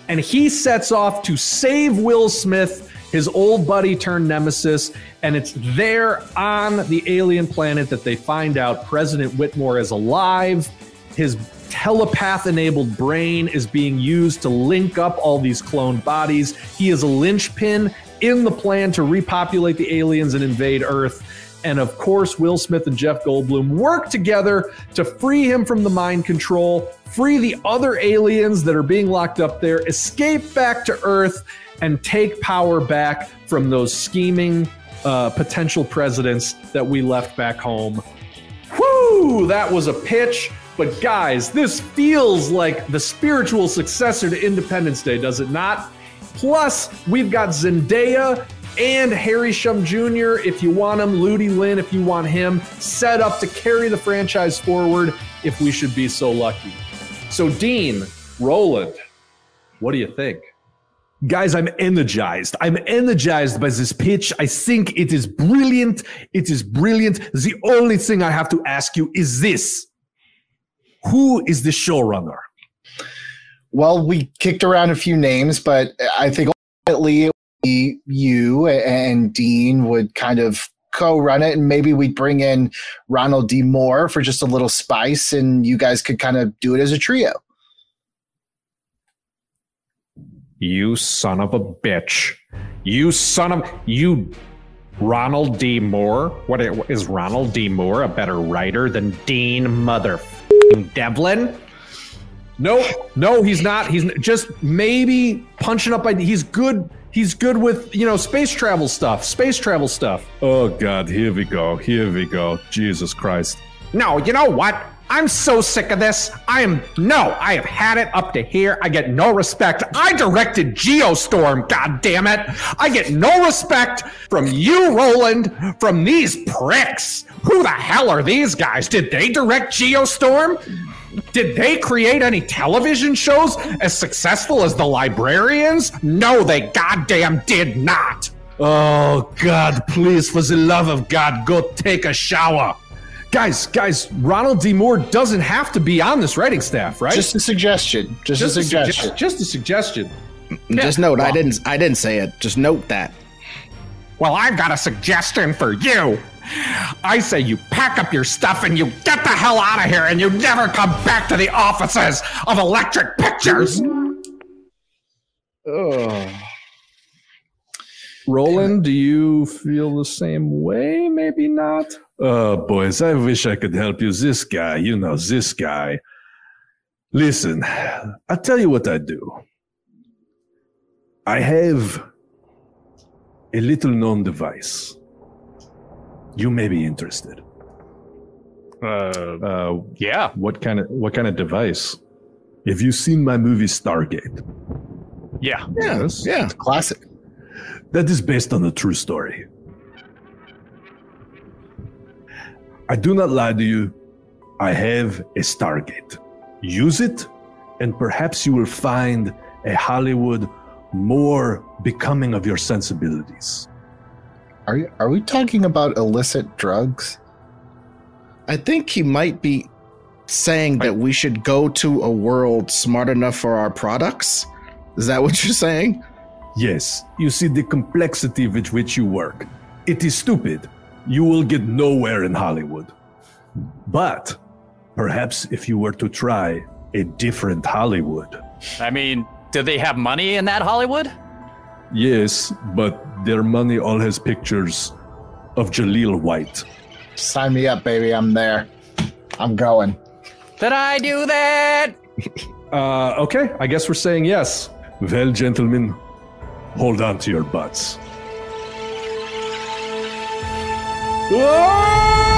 And he sets off to save Will Smith, his old buddy turned nemesis. And it's there on the alien planet that they find out President Whitmore is alive. His telepath enabled brain is being used to link up all these cloned bodies. He is a linchpin in the plan to repopulate the aliens and invade Earth. And of course, Will Smith and Jeff Goldblum work together to free him from the mind control, free the other aliens that are being locked up there, escape back to Earth, and take power back from those scheming uh, potential presidents that we left back home. Whoo! That was a pitch. But guys, this feels like the spiritual successor to Independence Day, does it not? Plus, we've got Zendaya and Harry Shum Jr. if you want him, Ludi Lin if you want him, set up to carry the franchise forward if we should be so lucky. So, Dean, Roland, what do you think? Guys, I'm energized. I'm energized by this pitch. I think it is brilliant. It is brilliant. The only thing I have to ask you is this Who is the showrunner? Well, we kicked around a few names, but I think ultimately you and Dean would kind of co-run it, and maybe we'd bring in Ronald D. Moore for just a little spice, and you guys could kind of do it as a trio. You son of a bitch. You son of you Ronald D. Moore. What is Ronald D. Moore a better writer than Dean Mother Devlin? No, no, he's not. He's just maybe punching up. He's good. He's good with you know space travel stuff. Space travel stuff. Oh God, here we go. Here we go. Jesus Christ. No, you know what? I'm so sick of this. I am no, I have had it up to here. I get no respect. I directed Geostorm, god damn it. I get no respect from you, Roland, from these pricks. Who the hell are these guys? Did they direct Geostorm? Did they create any television shows as successful as The Librarians? No, they goddamn did not. Oh God, please, for the love of God, go take a shower. Guys, guys, Ronald D. Moore doesn't have to be on this writing staff, right? Just a suggestion. Just, just a suggestion. Just a suggestion. Just note, well, I didn't I didn't say it. Just note that. Well, I've got a suggestion for you. I say you pack up your stuff and you get the hell out of here and you never come back to the offices of Electric Pictures. Ugh. Roland, do you feel the same way? Maybe not. Oh, boys, I wish I could help you. This guy, you know, this guy. Listen, I'll tell you what I do. I have a little known device. You may be interested. Uh, uh, yeah. What kind of what kind of device? Have you seen my movie Stargate? Yeah. Yes. Yeah. It's classic. That is based on a true story. I do not lie to you. I have a Stargate. Use it, and perhaps you will find a Hollywood more becoming of your sensibilities. Are you, are we talking about illicit drugs? I think he might be saying that we should go to a world smart enough for our products. Is that what you're saying? Yes. You see the complexity with which you work. It is stupid. You will get nowhere in Hollywood. But perhaps if you were to try a different Hollywood. I mean, do they have money in that Hollywood? Yes, but their money all has pictures of Jaleel White. Sign me up, baby. I'm there. I'm going. Did I do that? uh, okay, I guess we're saying yes. Well, gentlemen, hold on to your butts. Whoa!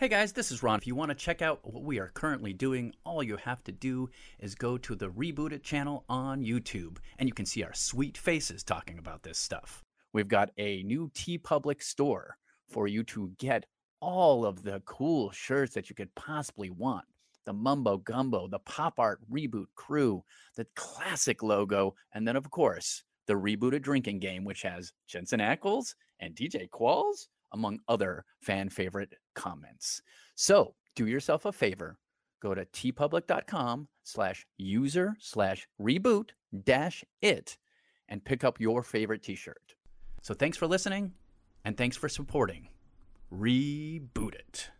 Hey guys, this is Ron. If you want to check out what we are currently doing, all you have to do is go to the Reboot It channel on YouTube, and you can see our sweet faces talking about this stuff. We've got a new TeePublic store for you to get all of the cool shirts that you could possibly want. The Mumbo Gumbo, the Pop Art Reboot Crew, the classic logo, and then, of course, the rebooted drinking game, which has Jensen Ackles and DJ Qualls among other fan favorite comments. So do yourself a favor, go to teepublic.com slash user slash reboot dash it and pick up your favorite t-shirt. So thanks for listening and thanks for supporting Reboot It.